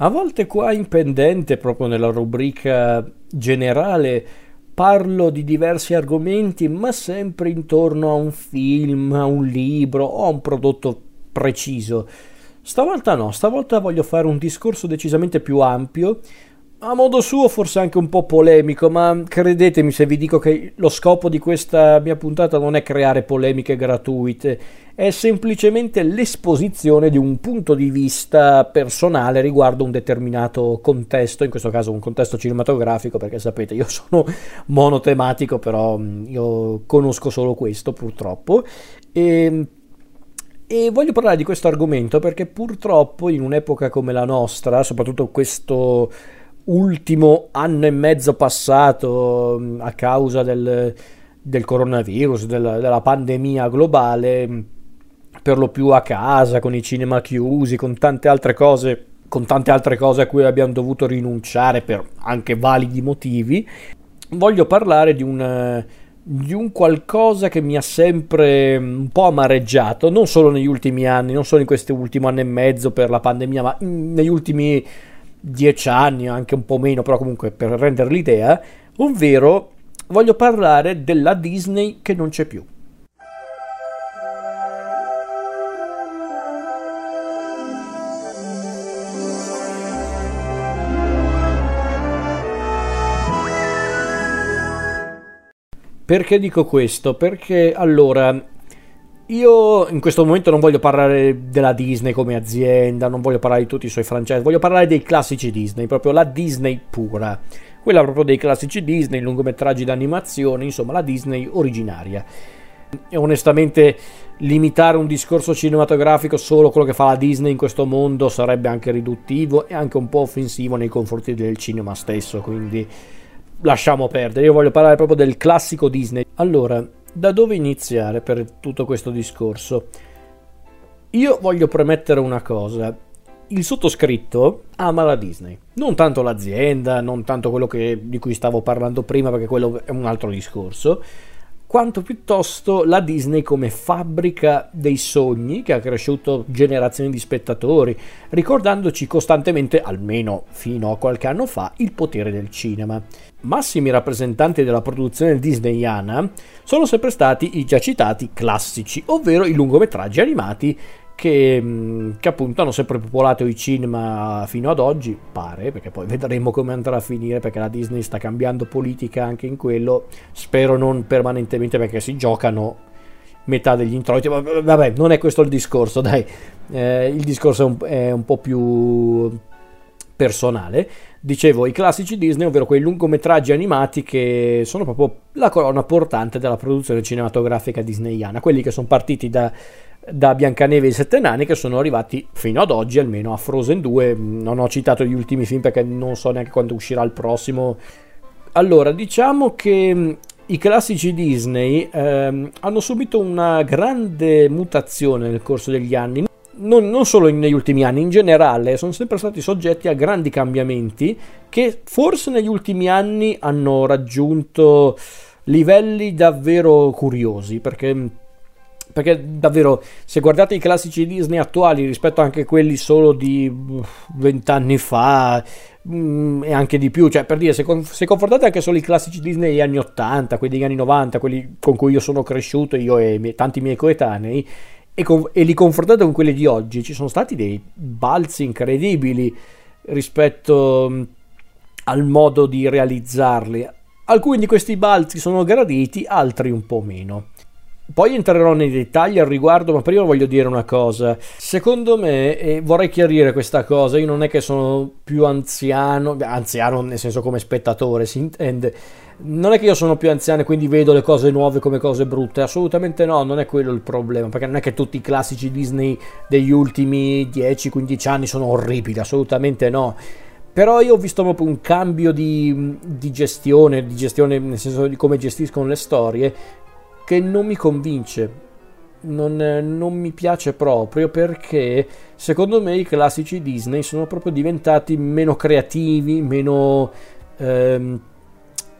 A volte qua in pendente, proprio nella rubrica generale, parlo di diversi argomenti, ma sempre intorno a un film, a un libro o a un prodotto preciso. Stavolta no, stavolta voglio fare un discorso decisamente più ampio a modo suo forse anche un po' polemico, ma credetemi se vi dico che lo scopo di questa mia puntata non è creare polemiche gratuite, è semplicemente l'esposizione di un punto di vista personale riguardo un determinato contesto, in questo caso un contesto cinematografico, perché sapete io sono monotematico, però io conosco solo questo purtroppo. E e voglio parlare di questo argomento perché purtroppo in un'epoca come la nostra, soprattutto questo ultimo anno e mezzo passato mm, a causa del, del coronavirus, della, della pandemia globale, mm, per lo più a casa, con i cinema chiusi, con tante altre cose, con tante altre cose a cui abbiamo dovuto rinunciare per anche validi motivi, voglio parlare di un, di un qualcosa che mi ha sempre mm, un po' amareggiato, non solo negli ultimi anni, non solo in questo ultimo anno e mezzo per la pandemia, ma negli ultimi dieci anni, anche un po' meno, però comunque per rendere l'idea, ovvero voglio parlare della Disney che non c'è più. Perché dico questo? Perché allora io in questo momento non voglio parlare della Disney come azienda, non voglio parlare di tutti i suoi franchise, voglio parlare dei classici Disney, proprio la Disney pura. Quella proprio dei classici Disney, lungometraggi d'animazione, insomma la Disney originaria. E onestamente limitare un discorso cinematografico solo a quello che fa la Disney in questo mondo sarebbe anche riduttivo e anche un po' offensivo nei confronti del cinema stesso, quindi lasciamo perdere. Io voglio parlare proprio del classico Disney. Allora, da dove iniziare per tutto questo discorso? Io voglio premettere una cosa. Il sottoscritto ama la Disney, non tanto l'azienda, non tanto quello che, di cui stavo parlando prima, perché quello è un altro discorso, quanto piuttosto la Disney come fabbrica dei sogni che ha cresciuto generazioni di spettatori, ricordandoci costantemente, almeno fino a qualche anno fa, il potere del cinema. Massimi rappresentanti della produzione disneyana sono sempre stati i già citati classici, ovvero i lungometraggi animati che, mm, che, appunto hanno sempre popolato i cinema fino ad oggi, pare, perché poi vedremo come andrà a finire, perché la Disney sta cambiando politica anche in quello, spero non permanentemente perché si giocano metà degli introiti, ma vabbè, non è questo il discorso, dai, eh, il discorso è un, è un po' più personale. Dicevo, i classici Disney, ovvero quei lungometraggi animati che sono proprio la colonna portante della produzione cinematografica disneyana, quelli che sono partiti da da Biancaneve e i Sette Nani che sono arrivati fino ad oggi almeno a Frozen 2 non ho citato gli ultimi film perché non so neanche quando uscirà il prossimo. Allora diciamo che mm, i classici Disney ehm, hanno subito una grande mutazione nel corso degli anni. Non, non solo negli ultimi anni, in generale sono sempre stati soggetti a grandi cambiamenti che forse negli ultimi anni hanno raggiunto livelli davvero curiosi perché mm, perché davvero se guardate i classici Disney attuali rispetto anche a quelli solo di vent'anni fa mm, e anche di più, cioè per dire se, se, confrontate anche solo i classici Disney degli anni 80, quelli degli anni 90, quelli con cui io sono cresciuto, io e mie, tanti miei coetanei, e, con, e li confrontate con quelli di oggi, ci sono stati dei balzi incredibili rispetto mm, al modo di realizzarli. Alcuni di questi balzi sono graditi, altri un po' meno. Poi entrerò nei dettagli al riguardo, ma prima voglio dire una cosa. Secondo me, e vorrei chiarire questa cosa, io non è che sono più anziano, anziano nel senso come spettatore, si intende. Non è che io sono più anziano e quindi vedo le cose nuove come cose brutte, assolutamente no, non è quello il problema, perché non è che tutti i classici Disney degli ultimi 10-15 anni sono orribili, assolutamente no. Però io ho visto proprio un cambio di, di, gestione, di gestione nel senso di come gestiscono le storie, che non mi convince. Non, non, mi piace proprio perché secondo me i classici Disney sono proprio diventati meno creativi, meno, ehm,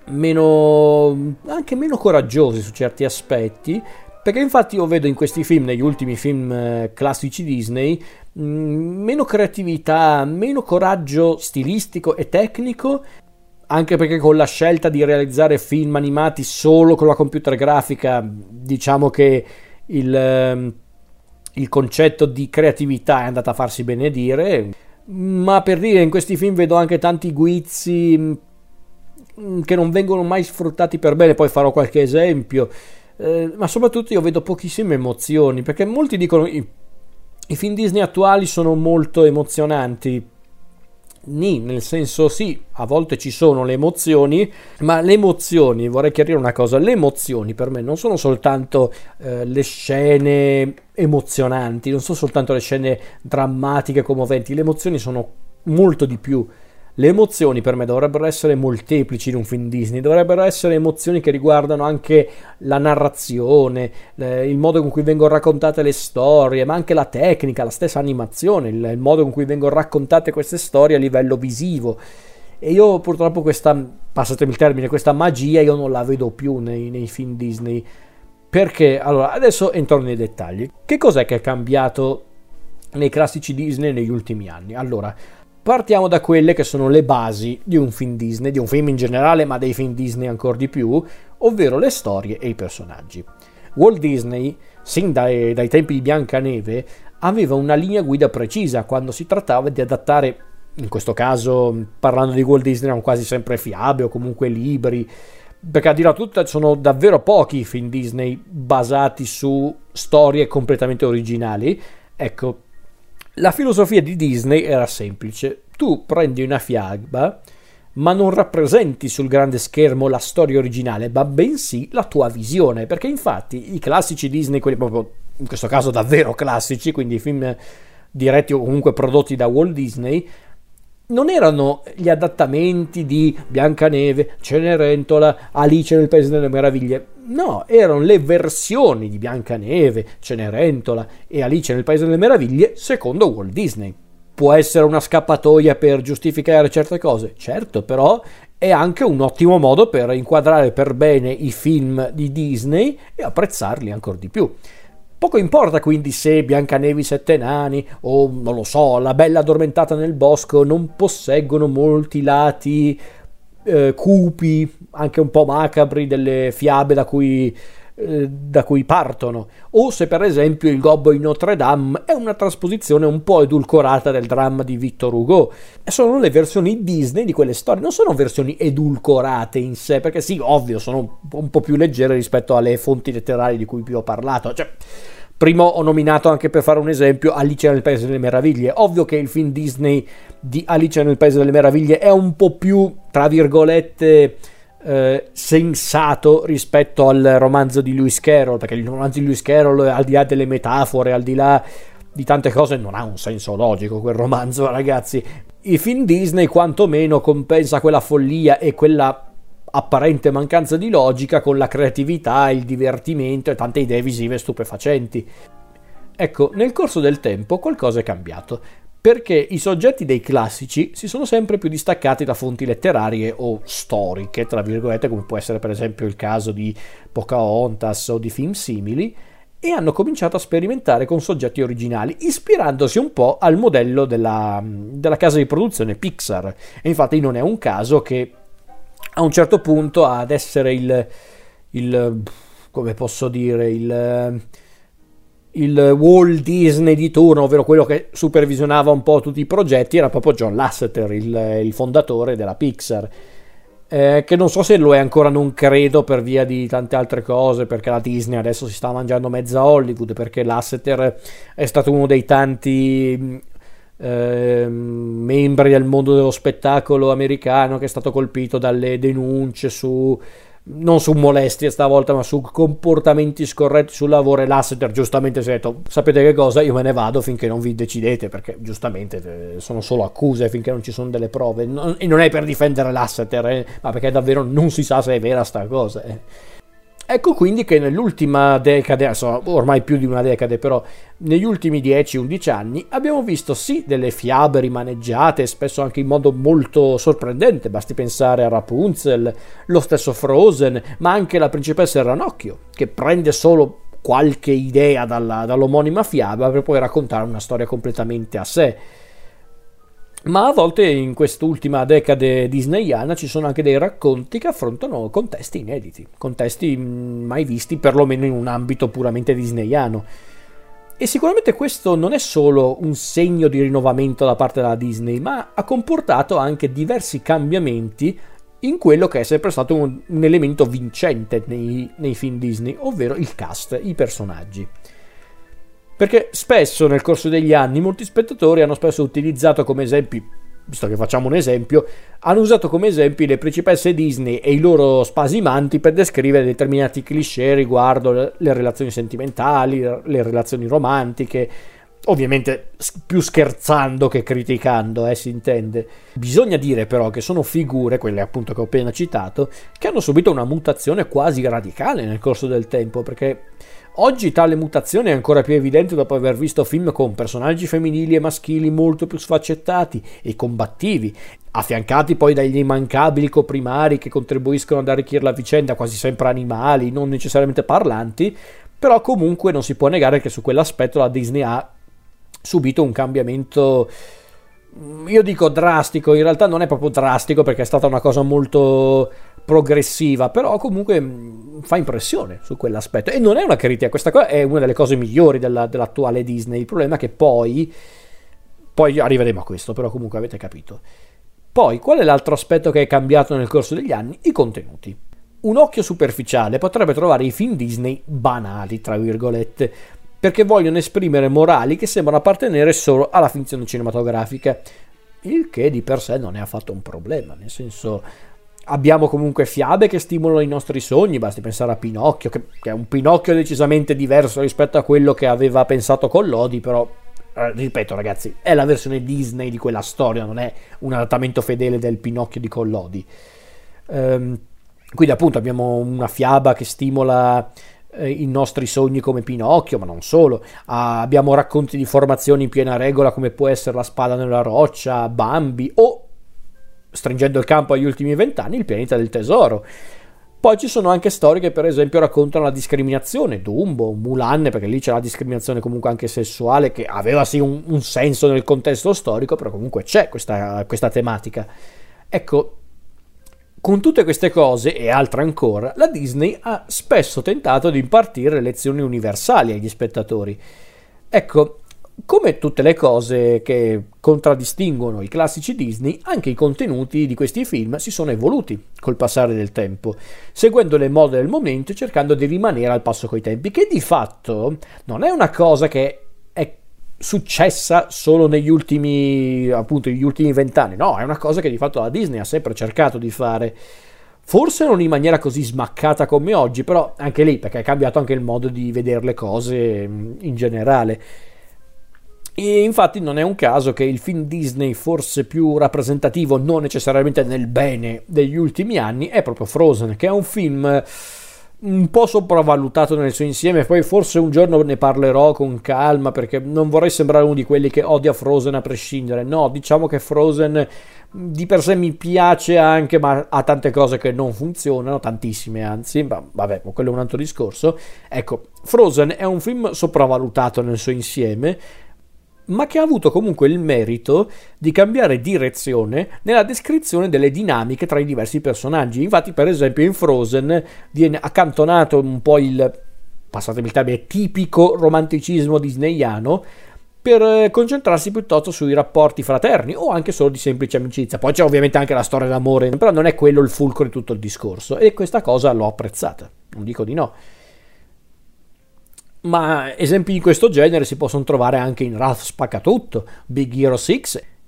meno anche meno coraggiosi su certi aspetti Perché infatti io vedo in questi film, negli ultimi film eh, classici Disney, mm, meno creatività, meno coraggio stilistico e tecnico, anche perché con la scelta di realizzare film animati solo con la computer grafica, diciamo che il, ehm, il concetto di creatività è andato a farsi benedire. Ma per dire, in questi film vedo anche tanti guizzi mm, che non vengono mai sfruttati per bene, poi farò qualche esempio. Eh, ma soprattutto io vedo pochissime emozioni, perché molti dicono i, i film Disney attuali sono molto emozionanti. Ni, nel senso sì, a volte ci sono le emozioni, ma le emozioni, vorrei chiarire una cosa, le emozioni per me non sono soltanto eh, le scene emozionanti, non sono soltanto le scene drammatiche, commoventi, le emozioni sono molto di più le emozioni per me dovrebbero essere molteplici in un film Disney, dovrebbero essere emozioni che riguardano anche la narrazione, il modo con cui vengono raccontate le storie, ma anche la tecnica, la stessa animazione, il, il modo con cui vengono raccontate queste storie a livello visivo. E io purtroppo questa, passatemi il termine, questa magia io non la vedo più nei, nei film Disney. Perché? Allora, adesso entro nei dettagli. Che cos'è che è cambiato nei classici Disney negli ultimi anni? Allora, Partiamo da quelle che sono le basi di un film Disney, di un film in generale, ma dei film Disney ancora di più, ovvero le storie e i personaggi. Walt Disney, sin dai, dai tempi di Biancaneve, aveva una linea guida precisa quando si trattava di adattare, in questo caso parlando di Walt Disney, erano quasi sempre fiabe o comunque libri, perché a dire tutta sono davvero pochi i film Disney basati su storie completamente originali. Ecco, la filosofia di Disney era semplice. Tu prendi una fiaba, ma non rappresenti sul grande schermo la storia originale, ma bensì la tua visione. Perché infatti i classici Disney, quelli proprio in questo caso davvero classici, quindi i film diretti o comunque prodotti da Walt Disney, non erano gli adattamenti di Biancaneve, Cenerentola, Alice nel Paese delle Meraviglie. No, erano le versioni di Biancaneve, Cenerentola e Alice nel Paese delle Meraviglie secondo Walt Disney. Può essere una scappatoia per giustificare certe cose, certo, però è anche un ottimo modo per inquadrare per bene i film di Disney e apprezzarli ancora di più. Poco importa quindi se Biancanevi sette nani o non lo so, la bella addormentata nel bosco non posseggono molti lati eh, cupi, anche un po' macabri delle fiabe da cui, eh, da cui partono, o se per esempio il gobbo in Notre Dame è una trasposizione un po' edulcorata del dramma di Victor Hugo. Sono le versioni Disney di quelle storie, non sono versioni edulcorate in sé, perché sì, ovvio, sono un po' più leggere rispetto alle fonti letterarie di cui vi ho parlato. Cioè, Prima ho nominato anche per fare un esempio Alice nel Paese delle Meraviglie. Ovvio che il film Disney di Alice nel Paese delle Meraviglie è un po' più, tra virgolette, eh, sensato rispetto al romanzo di Lewis Carroll, perché il romanzo di Lewis Carroll, al di là delle metafore, al di là di tante cose, non ha un senso logico quel romanzo, ragazzi. Il film Disney quantomeno compensa quella follia e quella apparente mancanza di logica con la creatività, il divertimento e tante idee visive stupefacenti. Ecco, nel corso del tempo qualcosa è cambiato, perché i soggetti dei classici si sono sempre più distaccati da fonti letterarie o storiche, tra virgolette, come può essere per esempio il caso di Pocahontas o di film simili, e hanno cominciato a sperimentare con soggetti originali, ispirandosi un po' al modello della, della casa di produzione Pixar. E infatti non è un caso che a un certo punto ad essere il, il come posso dire, il, il Walt Disney di turno, ovvero quello che supervisionava un po' tutti i progetti, era proprio John Lasseter, il, il fondatore della Pixar. Eh, che non so se lo è ancora, non credo, per via di tante altre cose, perché la Disney adesso si sta mangiando mezza Hollywood, perché Lasseter è stato uno dei tanti eh, membri del mondo dello spettacolo americano che è stato colpito dalle denunce su non su molestie stavolta, ma su comportamenti scorretti sul lavoro. E Lasseter giustamente si è detto: Sapete che cosa? Io me ne vado finché non vi decidete, perché giustamente eh, sono solo accuse finché non ci sono delle prove. Non, e non è per difendere Lasseter, eh, ma perché davvero non si sa se è vera sta cosa. Eh. Ecco quindi che nell'ultima decade, ormai più di una decade, però negli ultimi 10-11 anni abbiamo visto sì delle fiabe rimaneggiate, spesso anche in modo molto sorprendente, basti pensare a Rapunzel, lo stesso Frozen, ma anche la principessa ranocchio, che prende solo qualche idea dalla, dall'omonima fiaba per poi raccontare una storia completamente a sé. Ma a volte in quest'ultima decade disneyana ci sono anche dei racconti che affrontano contesti inediti, contesti mai visti perlomeno in un ambito puramente disneyano. E sicuramente questo non è solo un segno di rinnovamento da parte della Disney, ma ha comportato anche diversi cambiamenti in quello che è sempre stato un, un elemento vincente nei, nei film Disney, ovvero il cast, i personaggi. Perché spesso nel corso degli anni molti spettatori hanno spesso utilizzato come esempi, visto che facciamo un esempio, hanno usato come esempi le principesse Disney e i loro spasimanti per descrivere determinati cliché riguardo le relazioni sentimentali, le relazioni romantiche, ovviamente più scherzando che criticando, eh, si intende. Bisogna dire però che sono figure, quelle appunto che ho appena citato, che hanno subito una mutazione quasi radicale nel corso del tempo, perché Oggi tale mutazione è ancora più evidente dopo aver visto film con personaggi femminili e maschili molto più sfaccettati e combattivi, affiancati poi dagli immancabili coprimari che contribuiscono ad arricchire la vicenda, quasi sempre animali, non necessariamente parlanti, però comunque non si può negare che su quell'aspetto la Disney ha subito un cambiamento io dico drastico, in realtà non è proprio drastico perché è stata una cosa molto progressiva, però comunque mm, fa impressione su quell'aspetto. E non è una critica, questa qua è una delle cose migliori della, dell'attuale Disney. Il problema è che poi, poi arriveremo a questo, però comunque avete capito. Poi, qual è l'altro aspetto che è cambiato nel corso degli anni? I contenuti. Un occhio superficiale potrebbe trovare i film Disney banali, tra virgolette, perché vogliono esprimere morali che sembrano appartenere solo alla finzione cinematografica, il che di per sé non è affatto un problema, nel senso abbiamo comunque fiabe che stimolano i nostri sogni, basti pensare a Pinocchio, che, che, è un Pinocchio decisamente diverso rispetto a quello che aveva pensato Collodi, però eh, ripeto ragazzi, è la versione Disney di quella storia, non è un adattamento fedele del Pinocchio di Collodi. Ehm, quindi appunto abbiamo una fiaba che stimola eh, i nostri sogni come Pinocchio, ma non solo. Ah, abbiamo racconti di formazioni in piena regola come può essere la spada nella roccia, Bambi o stringendo il campo agli ultimi vent'anni, il pianeta del tesoro. Poi ci sono anche storie che per esempio raccontano la discriminazione, Dumbo, Mulan, perché lì c'è la discriminazione comunque anche sessuale che aveva sì un, un senso nel contesto storico, però comunque c'è questa, questa tematica. Ecco, con tutte queste cose e altre ancora, la Disney ha spesso tentato di impartire lezioni universali agli spettatori. Ecco, come tutte le cose che contraddistinguono i classici Disney, anche i contenuti di questi film si sono evoluti col passare del tempo, seguendo le mode del momento e cercando di rimanere al passo coi tempi, che di fatto non è una cosa che è successa solo negli ultimi appunto negli ultimi vent'anni, no, è una cosa che di fatto la Disney ha sempre cercato di fare. Forse non in maniera così smaccata come oggi, però anche lì perché è cambiato anche il modo di vedere le cose in generale. E infatti non è un caso che il film Disney forse più rappresentativo, non necessariamente nel bene, degli ultimi anni è proprio Frozen, che è un film un po' sopravvalutato nel suo insieme. Poi forse un giorno ne parlerò con calma perché non vorrei sembrare uno di quelli che odia Frozen a prescindere. No, diciamo che Frozen di per sé mi piace anche, ma ha tante cose che non funzionano, tantissime anzi. Ma vabbè, quello è un altro discorso. Ecco, Frozen è un film sopravvalutato nel suo insieme ma che ha avuto comunque il merito di cambiare direzione nella descrizione delle dinamiche tra i diversi personaggi. Infatti, per esempio, in Frozen viene accantonato un po' il passatemi il termine tipico romanticismo disneyano per eh, concentrarsi piuttosto sui rapporti fraterni o anche solo di semplice amicizia. Poi c'è ovviamente anche la storia d'amore, però non è quello il fulcro di tutto il discorso e questa cosa l'ho apprezzata, non dico di no ma esempi di questo genere si possono trovare anche in Ralph Spaccatutto, Big Hero 6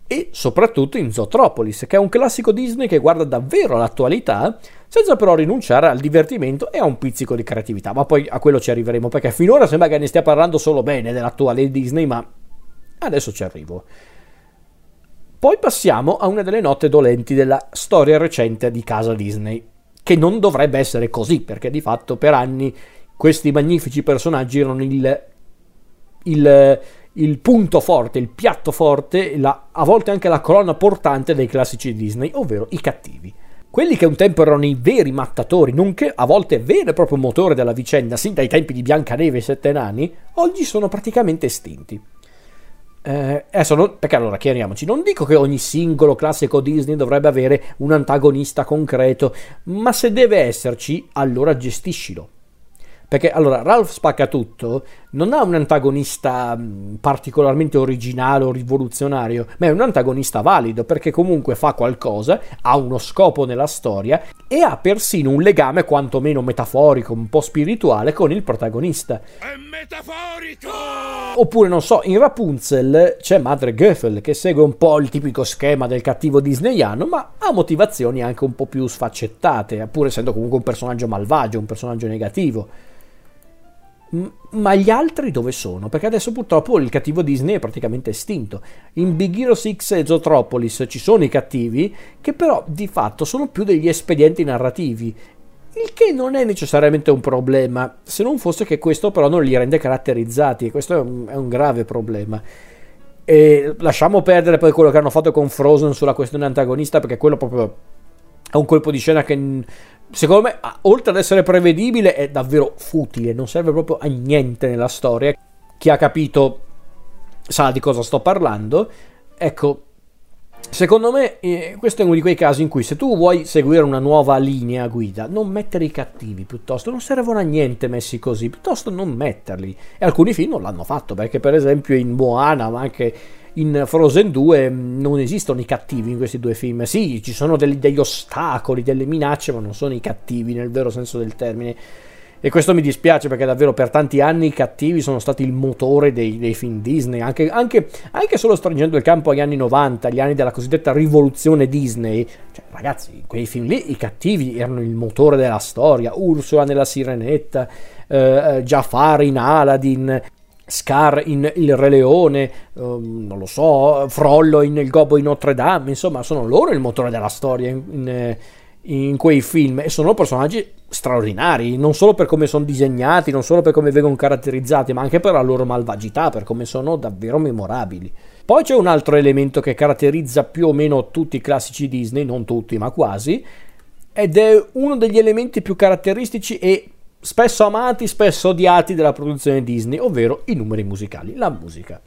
e soprattutto in Zootropolis, che è un classico Disney che guarda davvero all'attualità, senza però rinunciare al divertimento e a un pizzico di creatività. Ma poi a quello ci arriveremo, perché finora sembra che ne stia parlando solo bene dell'attuale Disney, ma adesso ci arrivo. Poi passiamo a una delle note dolenti della storia recente di casa Disney, che non dovrebbe essere così, perché di fatto per anni questi magnifici personaggi erano il, il, il punto forte, il piatto forte, la, a volte anche la colonna portante dei classici Disney, ovvero i cattivi. quelli che un tempo erano i veri mattatori, nonché a volte vero e proprio motore della vicenda, sin dai tempi di Biancaneve e Sette Nani, oggi sono praticamente estinti. Eh, adesso non, perché allora chiariamoci, non dico che ogni singolo classico Disney dovrebbe avere un antagonista concreto, ma se deve esserci, allora gestiscilo. Perché allora Ralph Spaccatutto non ha un antagonista mm, particolarmente originale o rivoluzionario, ma è un antagonista valido perché comunque fa qualcosa, ha uno scopo nella storia e ha persino un legame quantomeno metaforico, un po' spirituale con il protagonista. È metaforico! Oppure non so, in Rapunzel c'è Madre Goethel che segue un po' il tipico schema del cattivo disneyano, ma ha motivazioni anche un po' più sfaccettate, pur essendo comunque un personaggio malvagio, un personaggio negativo ma gli altri dove sono? Perché adesso purtroppo il cattivo Disney è praticamente estinto. In Big Hero 6 e Zootropolis ci sono i cattivi, che però di fatto sono più degli espedienti narrativi. Il che non è necessariamente un problema, se non fosse che questo però non li rende caratterizzati, e questo è un, è un grave problema. E lasciamo perdere poi quello che hanno fatto con Frozen sulla questione antagonista, perché quello proprio è un colpo di scena che secondo me, oltre ad essere prevedibile, è davvero futile, non serve proprio a niente nella storia. Chi ha capito sa di cosa sto parlando. Ecco, secondo me eh, questo è uno di quei casi in cui se tu vuoi seguire una nuova linea guida, non mettere i cattivi piuttosto, non servono a niente messi così, piuttosto non metterli. E alcuni film non l'hanno fatto, perché per esempio in Moana, ma anche in Frozen 2 mm, non esistono i cattivi in questi due film. Sì, ci sono degli, degli ostacoli, delle minacce, ma non sono i cattivi nel vero senso del termine. E questo mi dispiace perché davvero per tanti anni i cattivi sono stati il motore dei, dei film Disney, anche, anche, anche, solo stringendo il campo agli anni 90, gli anni della cosiddetta rivoluzione Disney. Cioè, ragazzi, quei film lì, i cattivi erano il motore della storia. Ursula nella Sirenetta, eh, eh Jafar in Aladdin, Scar in Il Re Leone, um, non lo so, Frollo in Il Gobbo in Notre Dame, insomma sono loro il motore della storia in, in, in, quei film e sono personaggi straordinari, non solo per come sono disegnati, non solo per come vengono caratterizzati, ma anche per la loro malvagità, per come sono davvero memorabili. Poi c'è un altro elemento che caratterizza più o meno tutti i classici Disney, non tutti ma quasi, ed è uno degli elementi più caratteristici e spesso amati, spesso odiati della produzione Disney, ovvero i numeri musicali, la musica.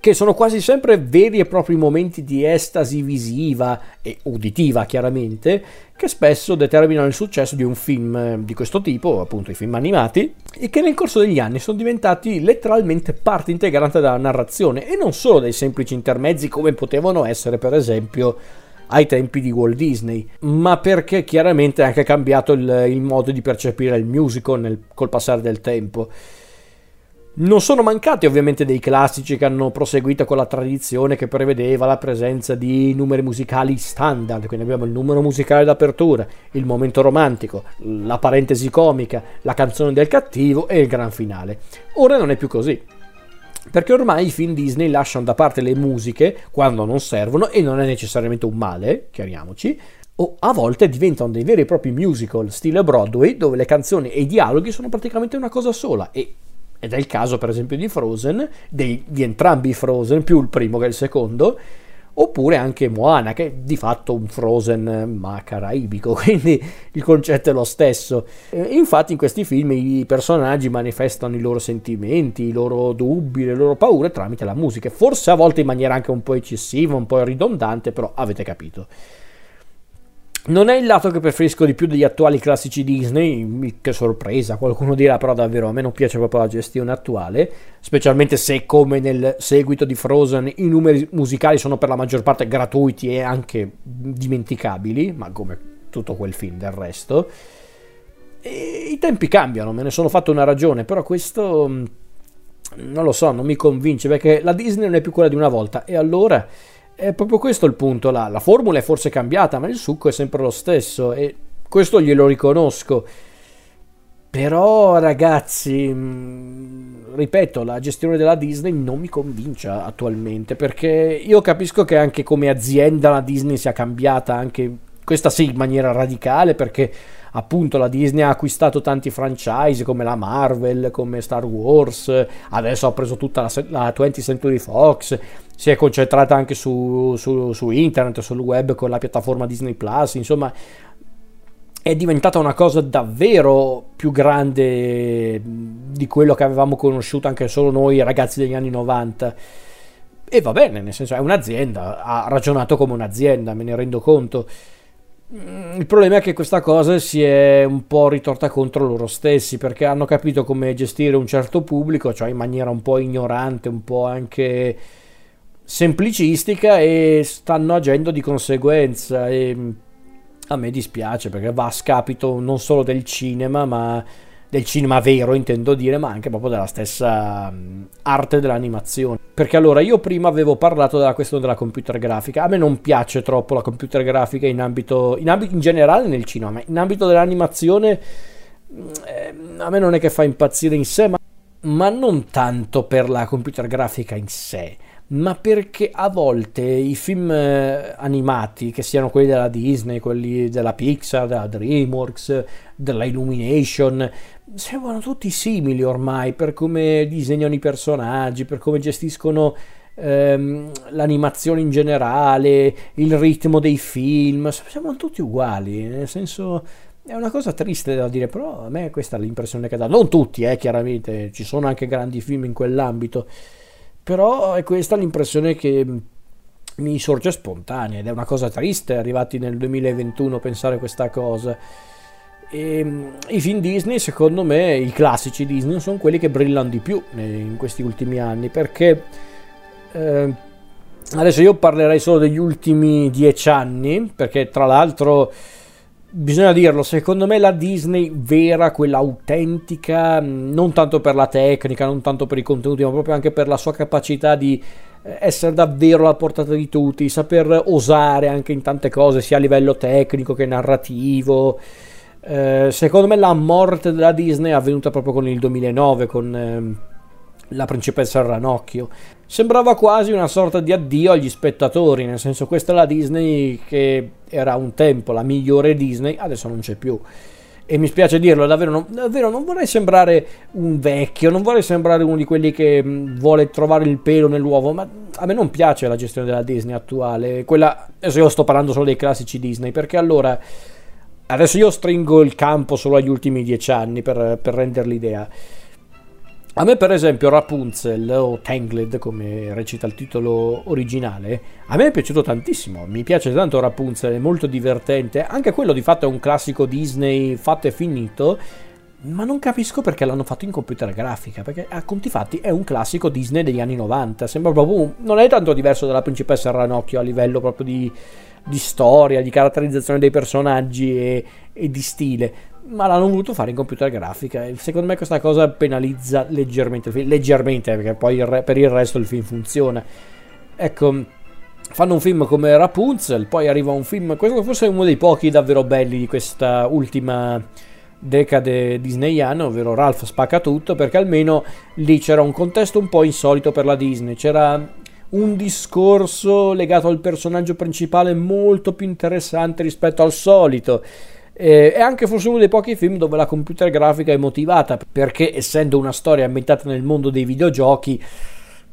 Che sono quasi sempre veri e propri momenti di estasi visiva e uditiva, chiaramente, che spesso determinano il successo di un film eh, di questo tipo, appunto i film animati, e che nel corso degli anni sono diventati letteralmente parte integrante della narrazione e non solo dei semplici intermezzi come potevano essere, per esempio, ai tempi di Walt Disney, ma perché chiaramente ha anche cambiato il, il modo di percepire il musical nel, col passare del tempo. Non sono mancati ovviamente dei classici che hanno proseguito con la tradizione che prevedeva la presenza di numeri musicali standard, quindi abbiamo il numero musicale d'apertura, il momento romantico, la parentesi comica, la canzone del cattivo e il gran finale. Ora non è più così perché ormai i film Disney lasciano da parte le musiche quando non servono e non è necessariamente un male, chiariamoci, o a volte diventano dei veri e propri musical stile Broadway dove le canzoni e i dialoghi sono praticamente una cosa sola. E, ed è il caso per esempio di Frozen, dei, di entrambi i Frozen, più il primo che il secondo, oppure anche Moana, che è di fatto un Frozen ma caraibico, quindi il concetto è lo stesso. infatti in questi film i personaggi manifestano i loro sentimenti, i loro dubbi, le loro paure tramite la musica, forse a volte in maniera anche un po' eccessiva, un po' ridondante, però avete capito. Non è il lato che preferisco di più degli attuali classici Disney, che sorpresa, qualcuno dirà però davvero a me non piace proprio la gestione attuale, specialmente se come nel seguito di Frozen i numeri musicali sono per la maggior parte gratuiti e anche dimenticabili, ma come tutto quel film del resto. E I tempi cambiano, me ne sono fatto una ragione, però questo mm, non lo so, non mi convince perché la Disney non è più quella di una volta e allora è proprio questo il punto, la, la formula è forse cambiata, ma il succo è sempre lo stesso e questo glielo riconosco. Però ragazzi, mm, ripeto, la gestione della Disney non mi convince attualmente perché io capisco che anche come azienda la Disney sia cambiata anche questa sì in maniera radicale perché appunto la Disney ha acquistato tanti franchise come la Marvel, come Star Wars, adesso ha preso tutta la, la 20th Century Fox, si è concentrata anche su, su, su internet, sul web con la piattaforma Disney Plus, insomma è diventata una cosa davvero più grande di quello che avevamo conosciuto anche solo noi ragazzi degli anni 90. E va bene, nel senso è un'azienda, ha ragionato come un'azienda, me ne rendo conto. Il problema è che questa cosa si è un po' ritorta contro loro stessi perché hanno capito come gestire un certo pubblico, cioè in maniera un po' ignorante, un po' anche semplicistica e stanno agendo di conseguenza. E a me dispiace perché va a scapito non solo del cinema, ma del cinema vero intendo dire, ma anche proprio della stessa arte dell'animazione. Perché allora io prima avevo parlato della questione della computer grafica, a me non piace troppo la computer grafica in ambito, in, ambito, in generale nel cinema, ma in ambito dell'animazione eh, a me non è che fa impazzire in sé, ma, ma non tanto per la computer grafica in sé ma perché a volte i film eh, animati, che siano quelli della Disney, quelli della Pixar, della DreamWorks, della Illumination, sembrano tutti simili ormai per come disegnano i personaggi, per come gestiscono ehm, l'animazione in generale, il ritmo dei film, sembrano tutti uguali, nel senso è una cosa triste da dire, però a me questa è l'impressione che dà. Non tutti, eh, chiaramente, ci sono anche grandi film in quell'ambito però è questa l'impressione che mi sorge spontanea ed è una cosa triste arrivati nel 2021 pensare questa cosa. E, ehm, I film Disney, secondo me, i classici Disney, sono quelli che brillano di più in questi ultimi anni perché eh, adesso io parlerei solo degli ultimi dieci anni perché tra l'altro bisogna dirlo, secondo me la Disney vera, quella autentica, non tanto per la tecnica, non tanto per i contenuti, ma proprio anche per la sua capacità di eh, essere davvero alla portata di tutti, saper osare anche in tante cose, sia a livello tecnico che narrativo. Eh, secondo me la morte della Disney è avvenuta proprio con il 2009, con eh, la principessa Ranocchio. Sembrava quasi una sorta di addio agli spettatori, nel senso questa è la Disney che era un tempo la migliore Disney, adesso non c'è più. E mi spiace dirlo, davvero non, davvero non vorrei sembrare un vecchio, non vorrei sembrare uno di quelli che mh, vuole trovare il pelo nell'uovo, ma a me non piace la gestione della Disney attuale. Quella, adesso io sto parlando solo dei classici Disney, perché allora... Adesso io stringo il campo solo agli ultimi dieci anni per, per rendere l'idea. A me per esempio Rapunzel o Tangled come recita il titolo originale, a me è piaciuto tantissimo, mi piace tanto Rapunzel, è molto divertente, anche quello di fatto è un classico Disney fatto e finito, ma non capisco perché l'hanno fatto in computer grafica, perché a conti fatti è un classico Disney degli anni 90, sembra proprio non è tanto diverso dalla principessa Ranocchio a livello proprio di, di storia, di caratterizzazione dei personaggi e, e di stile ma l'hanno voluto fare in computer grafica. E secondo me questa cosa penalizza leggermente il film, leggermente perché poi il re, per il resto il film funziona. Ecco, fanno un film come Rapunzel, poi arriva un film, questo forse è uno dei pochi davvero belli di questa ultima decade disneyana, ovvero Ralph spacca tutto, perché almeno lì c'era un contesto un po' insolito per la Disney, c'era un discorso legato al personaggio principale molto più interessante rispetto al solito eh, è anche forse uno dei pochi film dove la computer grafica è motivata, perché essendo una storia ambientata nel mondo dei videogiochi,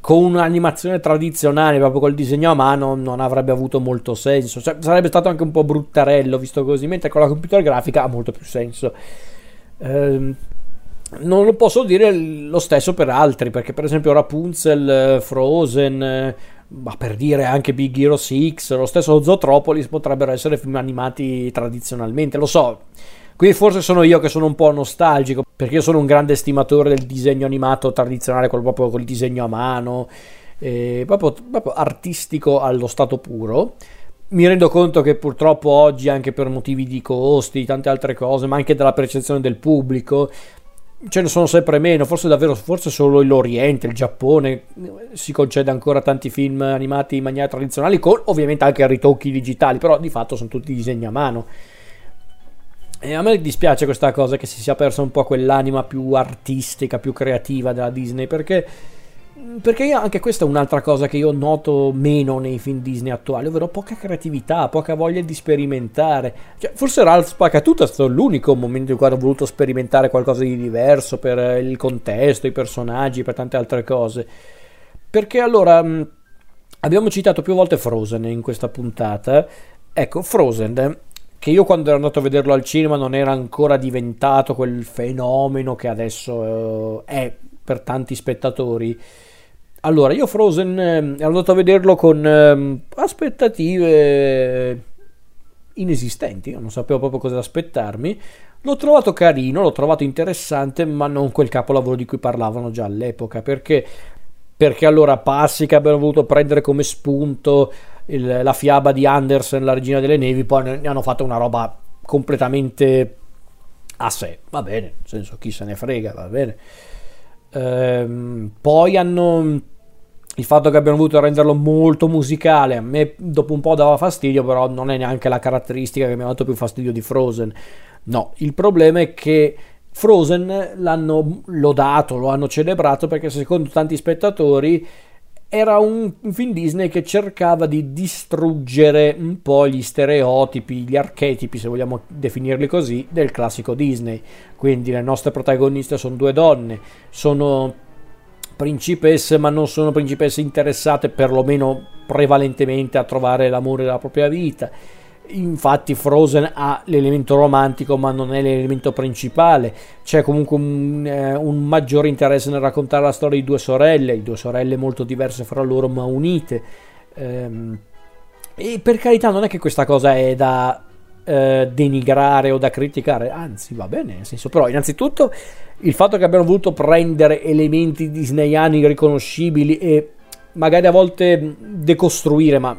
con un'animazione tradizionale, proprio col disegno a mano, non avrebbe avuto molto senso. Cioè, sarebbe stato anche un po' bruttarello visto così, mentre con la computer grafica ha molto più senso. Eh, non lo posso dire lo stesso per altri, perché per esempio Rapunzel, Frozen, ma per dire anche Big Hero 6, lo stesso Zootropolis potrebbero essere film animati tradizionalmente, lo so. Qui forse sono io che sono un po' nostalgico, perché io sono un grande estimatore del disegno animato tradizionale, quello proprio col disegno a mano, eh, proprio, proprio artistico allo stato puro. Mi rendo conto che purtroppo oggi, anche per motivi di costi, tante altre cose, ma anche della percezione del pubblico, ce ne sono sempre meno, forse davvero, forse solo l'Oriente, il Giappone si concede ancora tanti film animati in maniera tradizionale, con ovviamente anche ritocchi digitali, però di fatto sono tutti disegni a mano. E a me dispiace questa cosa che si sia persa un po' quell'anima più artistica, più creativa della Disney, perché Perché io, anche questa è un'altra cosa che io noto meno nei film Disney attuali, ovvero poca creatività, poca voglia di sperimentare. Cioè, forse Ralph Spaccatura è stato l'unico momento in cui ho voluto sperimentare qualcosa di diverso per il contesto, i personaggi, per tante altre cose. Perché allora abbiamo citato più volte Frozen in questa puntata. Ecco, Frozen che io quando ero andato a vederlo al cinema non era ancora diventato quel fenomeno che adesso eh, è per tanti spettatori. Allora, io Frozen eh, ero andato a vederlo con eh, aspettative inesistenti, non sapevo proprio cosa aspettarmi. L'ho trovato carino, l'ho trovato interessante, ma non quel capolavoro di cui parlavano già all'epoca, perché perché allora passi che abbiano voluto prendere come spunto il, la fiaba di Andersen, la regina delle nevi, poi ne hanno fatto una roba completamente a sé, va bene, nel senso chi se ne frega, va bene. Ehm, poi hanno il fatto che abbiano voluto renderlo molto musicale a me dopo un po' dava fastidio però non è neanche la caratteristica che mi ha dato più fastidio di Frozen no il problema è che Frozen l'hanno lodato lo hanno celebrato perché secondo tanti spettatori era un, film Disney che cercava di distruggere un po' gli stereotipi, gli archetipi, se vogliamo definirli così, del classico Disney. Quindi le nostre protagoniste sono due donne, sono principesse, ma non sono principesse interessate perlomeno prevalentemente a trovare l'amore della propria vita. Infatti Frozen ha l'elemento romantico ma non è l'elemento principale, c'è comunque un, eh, un, maggiore interesse nel raccontare la storia di due sorelle, due sorelle molto diverse fra loro ma unite. Ehm, e per carità non è che questa cosa è da eh, denigrare o da criticare, anzi va bene, nel senso però innanzitutto il fatto che abbiano voluto prendere elementi disneyani riconoscibili e magari a volte decostruire, ma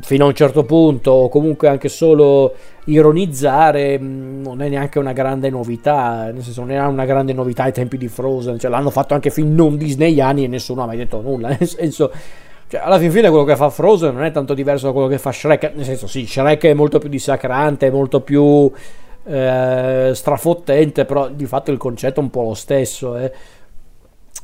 fino a un certo punto, o comunque anche solo ironizzare, mm, non è neanche una grande novità, nel senso non era una grande novità ai tempi di Frozen, cioè l'hanno fatto anche film non disneyani e nessuno ha mai detto nulla, nel senso... Cioè, alla fin fine quello che fa Frozen non è tanto diverso da quello che fa Shrek, nel senso sì, Shrek è molto più dissacrante, è molto più eh, strafottente, però di fatto il concetto è un po' lo stesso. Eh.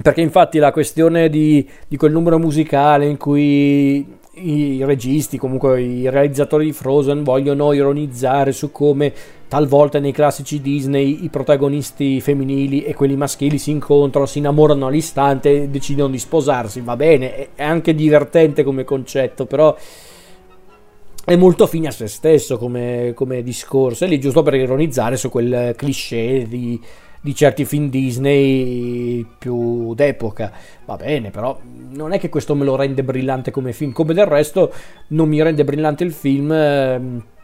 Perché infatti la questione di, di quel numero musicale in cui i registi, comunque i realizzatori di Frozen vogliono ironizzare su come talvolta nei classici Disney i protagonisti femminili e quelli maschili si incontrano, si innamorano all'istante e decidono di sposarsi. Va bene, è anche divertente come concetto, però è molto fine a se stesso come, come discorso. È lì giusto per ironizzare su quel cliché di di certi film Disney più d'epoca. Va bene, però non è che questo me lo rende brillante come film, come del resto non mi rende brillante il film. Eh,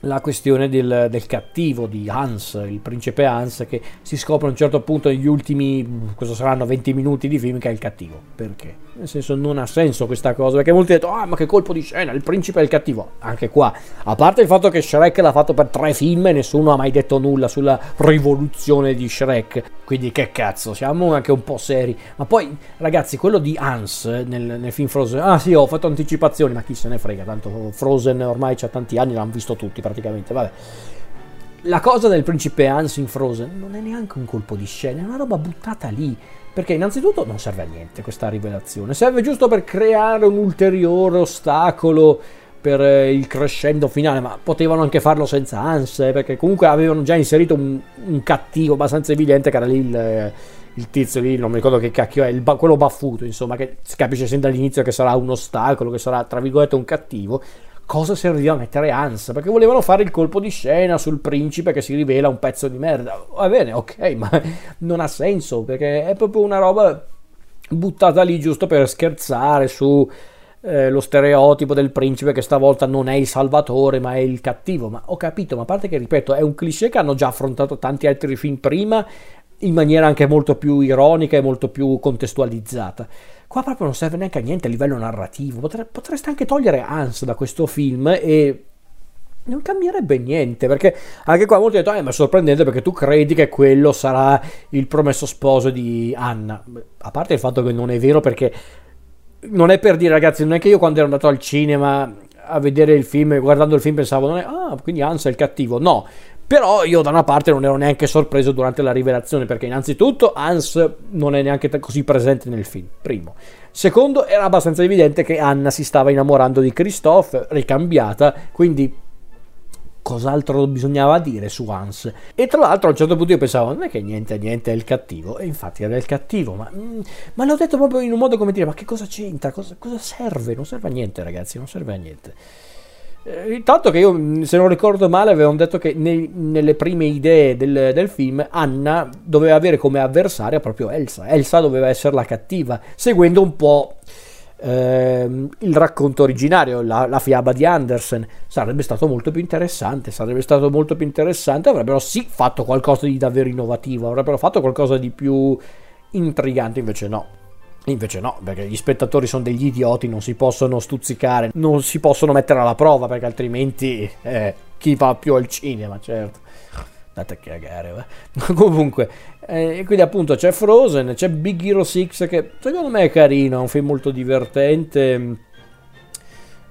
la questione del, del, cattivo di Hans, il principe Hans, che si scopre a un certo punto negli ultimi, cosa saranno 20 minuti di film, che è il cattivo. Perché? Nel senso, non ha senso questa cosa, perché molti hanno detto, ah, ma che colpo di scena, il principe è il cattivo. Anche qua, a parte il fatto che Shrek l'ha fatto per tre film e nessuno ha mai detto nulla sulla rivoluzione di Shrek, quindi che cazzo, siamo anche un po' seri. Ma poi, ragazzi, quello di Hans nel, nel film Frozen, ah sì, ho fatto anticipazioni, ma chi se ne frega, tanto Frozen ormai c'ha tanti anni, l'hanno visto tutti praticamente, vabbè. La cosa del principe Hans in Frozen non è neanche un colpo di scena, è una roba buttata lì. Perché innanzitutto non serve a niente questa rivelazione, serve giusto per creare un ulteriore ostacolo per eh, il crescendo finale, ma potevano anche farlo senza Hans, eh, perché comunque avevano già inserito un, un, cattivo abbastanza evidente che era lì il, eh, il tizio lì, non mi ricordo che cacchio è, il, quello baffuto, insomma, che si capisce sin dall'inizio che sarà un ostacolo, che sarà tra virgolette un cattivo, cosa serviva a mettere Hans? Perché volevano fare il colpo di scena sul principe che si rivela un pezzo di merda. Va bene, ok, ma non ha senso perché è proprio una roba buttata lì giusto per scherzare su eh, lo stereotipo del principe che stavolta non è il salvatore ma è il cattivo. Ma ho capito, ma a parte che ripeto, è un cliché che hanno già affrontato tanti altri film prima in maniera anche molto più ironica e molto più contestualizzata. Qua proprio non serve neanche a niente a livello narrativo. Potre, potreste anche togliere Hans da questo film e non cambierebbe niente perché anche qua molti hanno detto eh, ma è sorprendente perché tu credi che quello sarà il promesso sposo di Anna a parte il fatto che non è vero perché non è per dire ragazzi non è che io quando ero andato al cinema a vedere il film guardando il film pensavo non è, ah quindi Hans è il cattivo no Però io da una parte non ero neanche sorpreso durante la rivelazione, perché innanzitutto Hans non è neanche così presente nel film, primo. Secondo, era abbastanza evidente che Anna si stava innamorando di Christophe, ricambiata, quindi cos'altro bisognava dire su Hans. E tra l'altro a un certo punto io pensavo, non è che niente, niente è il cattivo, e infatti era il cattivo, ma, mm, ma l'ho detto proprio in un modo come dire, ma che cosa c'entra, cosa, cosa serve? Non serve a niente ragazzi, non serve a niente. Eh, intanto che io, mm, se non ricordo male, avevamo detto che nei, nelle prime idee del, del, film Anna doveva avere come avversaria proprio Elsa. Elsa doveva essere la cattiva, seguendo un po' ehm, il racconto originario, la, la, fiaba di Andersen. Sarebbe stato molto più interessante, sarebbe stato molto più interessante. Avrebbero sì fatto qualcosa di davvero innovativo, avrebbero fatto qualcosa di più intrigante, invece no. Invece no, perché gli spettatori sono degli idioti, non si possono stuzzicare, non si possono mettere alla prova, perché altrimenti eh, chi va più al cinema, certo. Andate a cagare, va. Comunque, eh, quindi appunto c'è Frozen, c'è Big Hero 6 che secondo me è carino, è un film molto divertente.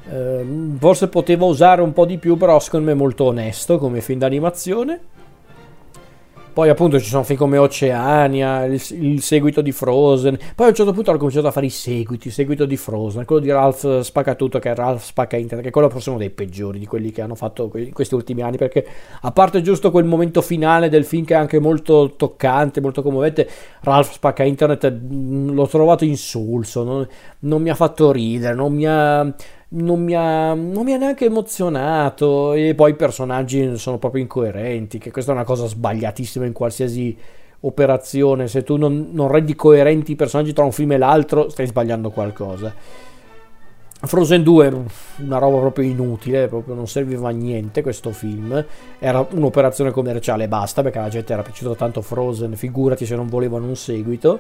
Eh, forse poteva usare un po' di più, però secondo me è molto onesto come film d'animazione. Poi appunto ci sono film come Oceania, il, il, seguito di Frozen. Poi a un certo punto hanno cominciato a fare i seguiti, il seguito di Frozen, quello di Ralph Spaccatutto che è Ralph Spacca Internet, che è quello forse uno dei peggiori di quelli che hanno fatto in questi ultimi anni, perché a parte giusto quel momento finale del film che è anche molto toccante, molto commovente, Ralph Spacca Internet l'ho trovato insulso, non, non mi ha fatto ridere, non mi ha non mi, ha, non mi ha neanche emozionato e poi i personaggi sono proprio incoerenti, che questa è una cosa sbagliatissima in qualsiasi operazione, se tu non, non rendi coerenti i personaggi tra un film e l'altro stai sbagliando qualcosa. Frozen 2 una roba proprio inutile, proprio non serviva a niente questo film, era un'operazione commerciale e basta perché la gente era piaciuto tanto Frozen, figurati se non volevano un seguito.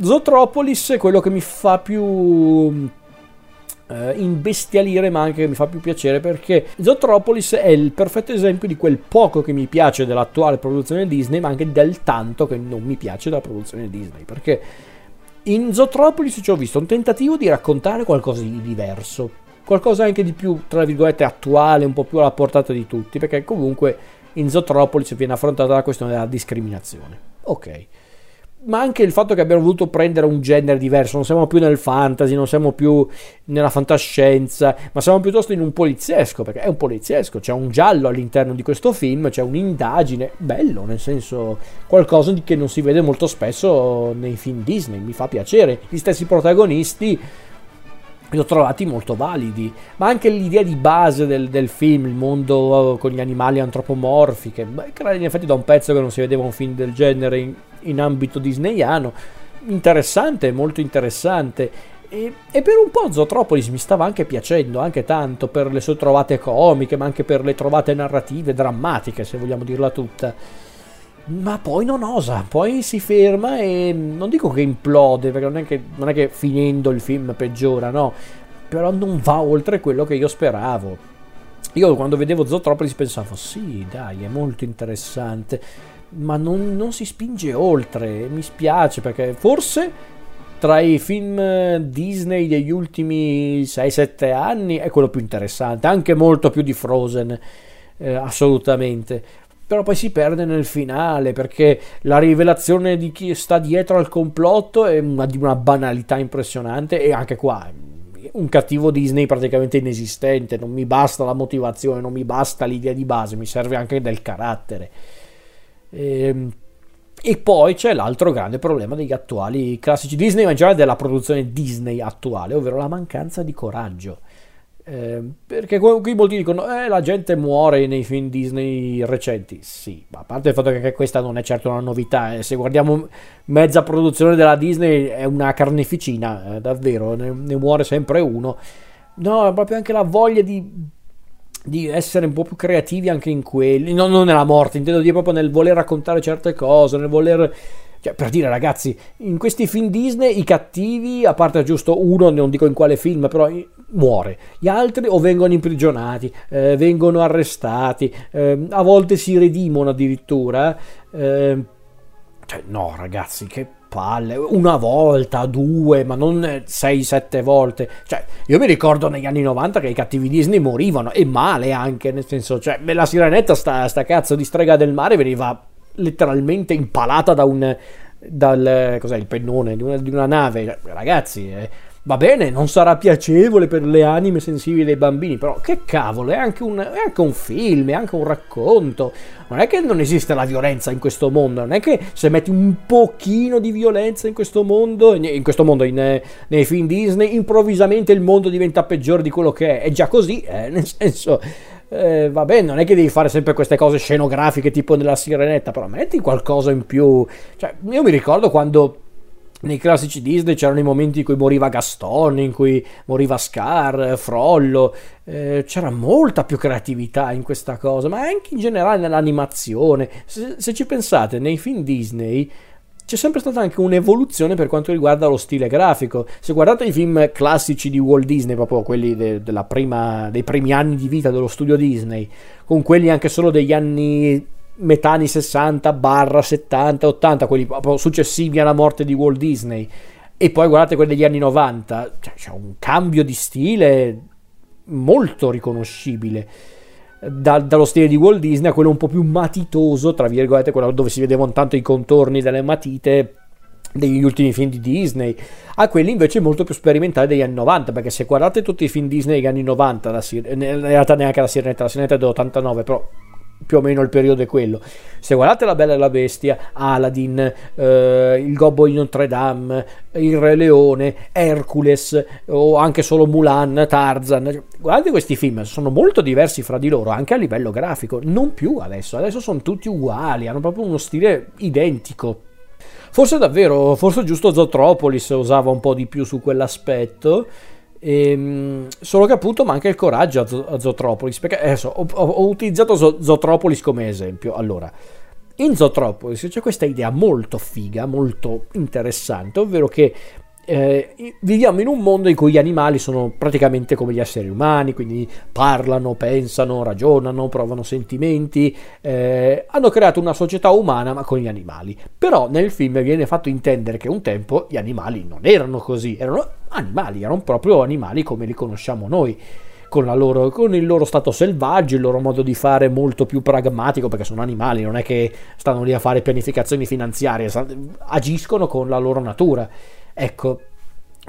Zootropolis è quello che mi fa più eh, imbestialire ma anche mi fa più piacere perché Zootropolis è il perfetto esempio di quel poco che mi piace dell'attuale produzione Disney ma anche del tanto che non mi piace della produzione Disney perché in Zootropolis ci ho visto un tentativo di raccontare qualcosa di diverso qualcosa anche di più tra virgolette attuale un po' più alla portata di tutti perché comunque in Zootropolis viene affrontata la questione della discriminazione. Ok ma anche il fatto che abbiamo voluto prendere un genere diverso, non siamo più nel fantasy, non siamo più nella fantascienza, ma siamo piuttosto in un poliziesco, perché è un poliziesco, c'è un giallo all'interno di questo film, c'è un'indagine, bello, nel senso qualcosa che non si vede molto spesso nei film Disney, mi fa piacere, gli stessi protagonisti li ho trovati molto validi, ma anche l'idea di base del, del film, il mondo con gli animali antropomorfi, che beh, in effetti da un pezzo che non si vedeva un film del genere in, in ambito disneyano, interessante, molto interessante. E, e, per un po' Zootropolis mi stava anche piacendo, anche tanto per le sue trovate comiche, ma anche per le trovate narrative, drammatiche, se vogliamo dirla tutta. Ma poi non osa, poi si ferma e non dico che implode, perché non è che, non è che finendo il film peggiora, no, però non va oltre quello che io speravo. Io quando vedevo Zootropolis pensavo, sì, dai, è molto interessante ma non, non si spinge oltre. Mi spiace perché forse tra i film Disney degli ultimi 6-7 anni è quello più interessante, anche molto più di Frozen, eh, assolutamente. Però poi si perde nel finale perché la rivelazione di chi sta dietro al complotto è una, di una banalità impressionante e anche qua un cattivo Disney praticamente inesistente, non mi basta la motivazione, non mi basta l'idea di base, mi serve anche del carattere. E, ehm, e poi c'è l'altro grande problema degli attuali classici Disney, ma in generale della produzione Disney attuale, ovvero la mancanza di coraggio. Eh, perché qui molti dicono eh, la gente muore nei film Disney recenti. Sì, ma a parte il fatto che questa non è certo una novità. Eh, se guardiamo mezza produzione della Disney è una carneficina, eh, davvero, ne, ne muore sempre uno. No, proprio anche la voglia di di essere un po' più creativi anche in quelli, no, non nella morte, intendo dire proprio nel voler raccontare certe cose, nel voler... Cioè, per dire ragazzi, in questi film Disney i cattivi, a parte giusto uno, non dico in quale film, però muore. Gli altri o vengono imprigionati, eh, vengono arrestati, eh, a volte si redimono addirittura. Eh, cioè, no ragazzi, che palle, una volta, due, ma non sei, sette volte. Cioè, io mi ricordo negli anni 90 che i cattivi Disney morivano, e male anche, nel senso, cioè, la sirenetta, sta, sta cazzo di strega del mare, veniva letteralmente impalata da un... dal... cos'è, il pennone di una, di una nave. Cioè, ragazzi... Eh, Va bene, non sarà piacevole per le anime sensibili dei bambini, però che cavolo, è anche, un, è anche un film, è anche un racconto. Non è che non esiste la violenza in questo mondo, non è che se metti un pochino di violenza in questo mondo, in questo mondo, in, nei film Disney, improvvisamente il mondo diventa peggiore di quello che è. È già così, eh, nel senso... Eh, bene, non è che devi fare sempre queste cose scenografiche tipo nella sirenetta, però metti qualcosa in più. Cioè, io mi ricordo quando nei classici Disney c'erano i momenti in cui moriva Gaston, in cui moriva Scar, Frollo, eh, c'era molta più creatività in questa cosa, ma anche in generale nell'animazione. Se, se, ci pensate, nei film Disney c'è sempre stata anche un'evoluzione per quanto riguarda lo stile grafico. Se guardate i film classici di Walt Disney, proprio quelli de, prima, dei primi anni di vita dello studio Disney, con quelli anche solo degli anni metà anni 60 barra 70 80 quelli successivi alla morte di Walt Disney. E poi guardate quelli degli anni 90 cioè, c'è un cambio di stile molto riconoscibile. Da, dallo stile di Walt Disney a quello un po' più matitoso tra virgolette quello dove si vedevano tanto i contorni delle matite degli ultimi film di Disney a quelli invece molto più sperimentali degli anni 90 perché se guardate tutti i film Disney degli anni 90 la, in realtà neanche la Sirenetta la Sirenetta è dell'89 però più o meno il periodo è quello. Se guardate La Bella e la Bestia, Aladdin, eh, Il Gobbo di Notre Dame, Il Re Leone, Hercules o anche solo Mulan, Tarzan, guardate questi film, sono molto diversi fra di loro anche a livello grafico, non più adesso, adesso sono tutti uguali, hanno proprio uno stile identico. Forse davvero, forse giusto Zotropolis usava un po' di più su quell'aspetto. Ehm, solo che appunto manca il coraggio a, Zotropolis perché adesso ho, ho, utilizzato Zotropolis come esempio. Allora in Zotropolis c'è questa idea molto figa molto interessante ovvero che eh, viviamo in un mondo in cui gli animali sono praticamente come gli esseri umani, quindi parlano, pensano, ragionano, provano sentimenti, eh, hanno creato una società umana ma con gli animali. Però nel film viene fatto intendere che un tempo gli animali non erano così, erano animali, erano proprio animali come li conosciamo noi. Con, loro, con, il loro stato selvaggio, il loro modo di fare molto più pragmatico, perché sono animali, non è che stanno lì a fare pianificazioni finanziarie, agiscono con la loro natura. Ecco,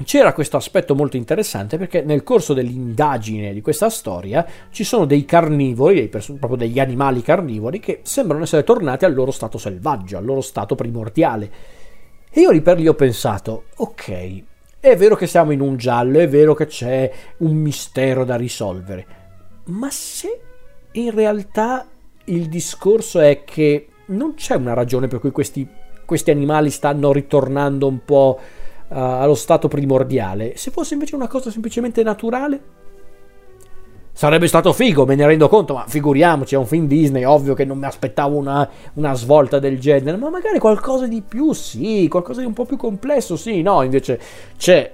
c'era questo aspetto molto interessante perché nel corso dell'indagine di questa storia ci sono dei carnivori, dei pers- proprio degli animali carnivori che sembrano essere tornati al loro stato selvaggio, al loro stato primordiale. E io lì per lì ho pensato, ok, è vero che siamo in un giallo, è vero che c'è un mistero da risolvere, ma se in realtà il discorso è che non c'è una ragione per cui questi, questi animali stanno ritornando un po' allo stato primordiale. Se fosse invece una cosa semplicemente naturale, sarebbe stato figo, me ne rendo conto, ma figuriamoci, è un film Disney, ovvio che non mi aspettavo una, una, svolta del genere, ma magari qualcosa di più, sì, qualcosa di un po' più complesso, sì, no, invece c'è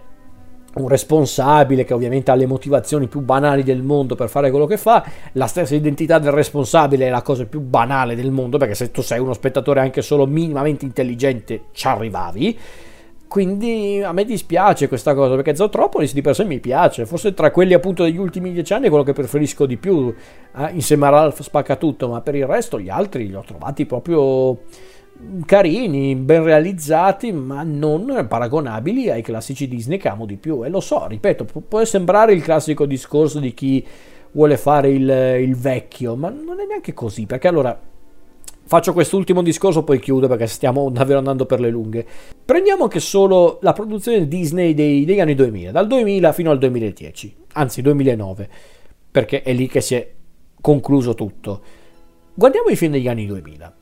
un responsabile che ovviamente ha le motivazioni più banali del mondo per fare quello che fa, la stessa identità del responsabile è la cosa più banale del mondo, perché se tu sei uno spettatore anche solo minimamente intelligente ci arrivavi, quindi a me dispiace questa cosa perché Zootropolis di per sé mi piace, forse tra quelli appunto degli ultimi dieci anni è quello che preferisco di più, eh, insieme a Ralph Spaccatutto, ma per il resto gli altri li ho trovati proprio carini, ben realizzati, ma non paragonabili ai classici Disney che amo di più. E lo so, ripeto, può sembrare il classico discorso di chi vuole fare il, il vecchio, ma non è neanche così, perché allora Faccio quest'ultimo discorso, poi chiudo perché stiamo davvero andando per le lunghe. Prendiamo anche solo la produzione Disney dei, degli anni 2000, dal 2000 fino al 2010, anzi 2009, perché è lì che si è concluso tutto. Guardiamo i film degli anni 2000.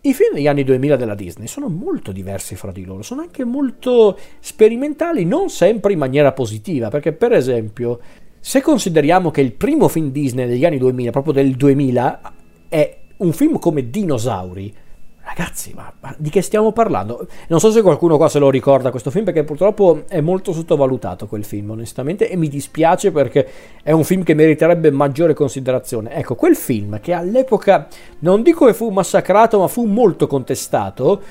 I film degli anni 2000 della Disney sono molto diversi fra di loro, sono anche molto sperimentali, non sempre in maniera positiva, perché per esempio, se consideriamo che il primo film Disney degli anni 2000, proprio del 2000, è un film come Dinosauri, ragazzi, ma, ma, di che stiamo parlando? Non so se qualcuno qua se lo ricorda questo film, perché purtroppo è molto sottovalutato quel film, onestamente, e mi dispiace perché è un film che meriterebbe maggiore considerazione. Ecco, quel film che all'epoca, non dico che fu massacrato, ma fu molto contestato,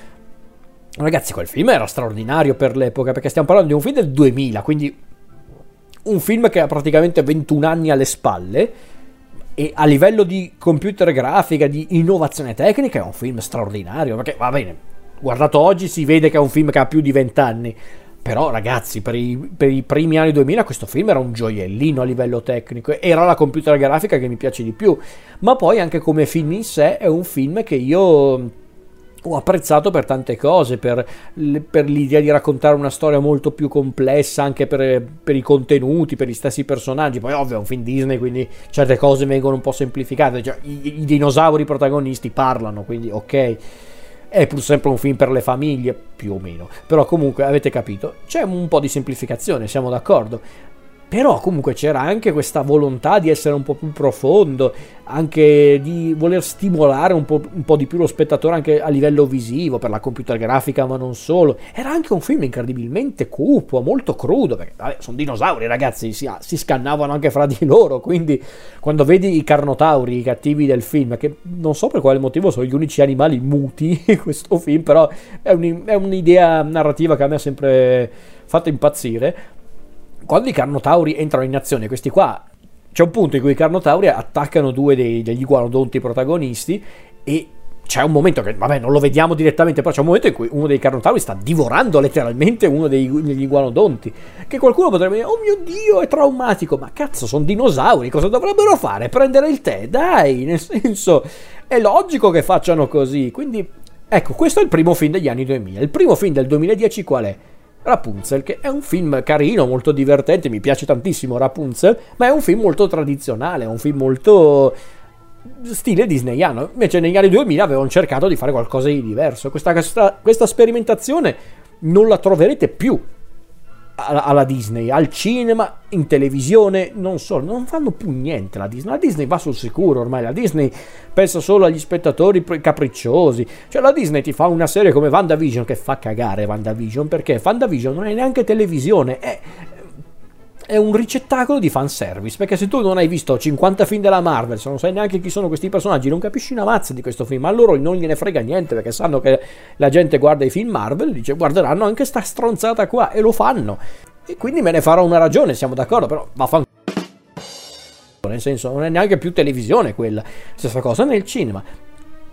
Ragazzi, quel film era straordinario per l'epoca, perché stiamo parlando di un film del 2000, quindi un film che ha praticamente 21 anni alle spalle e a livello di computer grafica, di innovazione tecnica è un film straordinario, perché va bene, guardato oggi si vede che è un film che ha più di 20 anni, però ragazzi, per i, per i, primi anni 2000 questo film era un gioiellino a livello tecnico, era la computer grafica che mi piace di più, ma poi anche come film in sé è un film che io ho apprezzato per tante cose, per, per, l'idea di raccontare una storia molto più complessa, anche per, per, i contenuti, per gli stessi personaggi. Poi, ovvio, è un film Disney, quindi certe cose vengono un po' semplificate. Cioè, i, i, dinosauri protagonisti parlano, quindi ok. È pur sempre un film per le famiglie, più o meno. Però comunque avete capito, c'è un po' di semplificazione, siamo d'accordo. Però comunque c'era anche questa volontà di essere un po' più profondo, anche di voler stimolare un po', un po', di più lo spettatore anche a livello visivo, per la computer grafica, ma non solo. Era anche un film incredibilmente cupo, molto crudo, perché vabbè, sono dinosauri ragazzi, si, si, scannavano anche fra di loro, quindi quando vedi i carnotauri, i cattivi del film, che non so per quale motivo sono gli unici animali muti in questo film, però è, un, è un'idea narrativa che a me ha sempre fatto impazzire quando i Carnotauri entrano in azione, questi qua c'è un punto in cui i Carnotauri attaccano due dei, degli iguanodonti protagonisti e c'è un momento che, vabbè, non lo vediamo direttamente, però c'è un momento in cui uno dei Carnotauri sta divorando letteralmente uno dei, degli iguanodonti. Che qualcuno potrebbe dire, oh mio dio, è traumatico. Ma cazzo, sono dinosauri, cosa dovrebbero fare? Prendere il tè? Dai, nel senso, è logico che facciano così. Quindi, ecco, questo è il primo film degli anni 2000. Il primo film del 2010 qual è? Rapunzel, che è un film carino, molto divertente, mi piace tantissimo Rapunzel, ma è un film molto tradizionale, è un film molto stile disneyano. Invece negli anni 2000 avevano cercato di fare qualcosa di diverso. Questa, questa, questa sperimentazione non la troverete più alla Disney, al cinema, in televisione, non so, non fanno più niente la Disney. La Disney va sul sicuro ormai, la Disney pensa solo agli spettatori capricciosi. Cioè la Disney ti fa una serie come WandaVision che fa cagare WandaVision perché WandaVision non è neanche televisione, è è un ricettacolo di fanservice. Perché se tu non hai visto 50 film della Marvel, se non sai neanche chi sono questi personaggi, non capisci una mazza di questo film. A loro non gliene frega niente perché sanno che la gente guarda i film Marvel, dice guarderanno anche sta stronzata qua e lo fanno. E quindi me ne farò una ragione, siamo d'accordo, però vaffanculo. Nel senso, non è neanche più televisione quella. Stessa cosa nel cinema.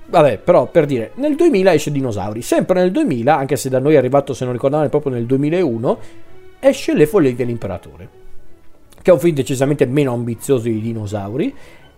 Vabbè, però per dire, nel 2000 esce Dinosauri. Sempre nel 2000, anche se da noi è arrivato, se non ricordate, proprio nel 2001, esce Le Follie dell'Imperatore che è un film decisamente meno ambizioso di dinosauri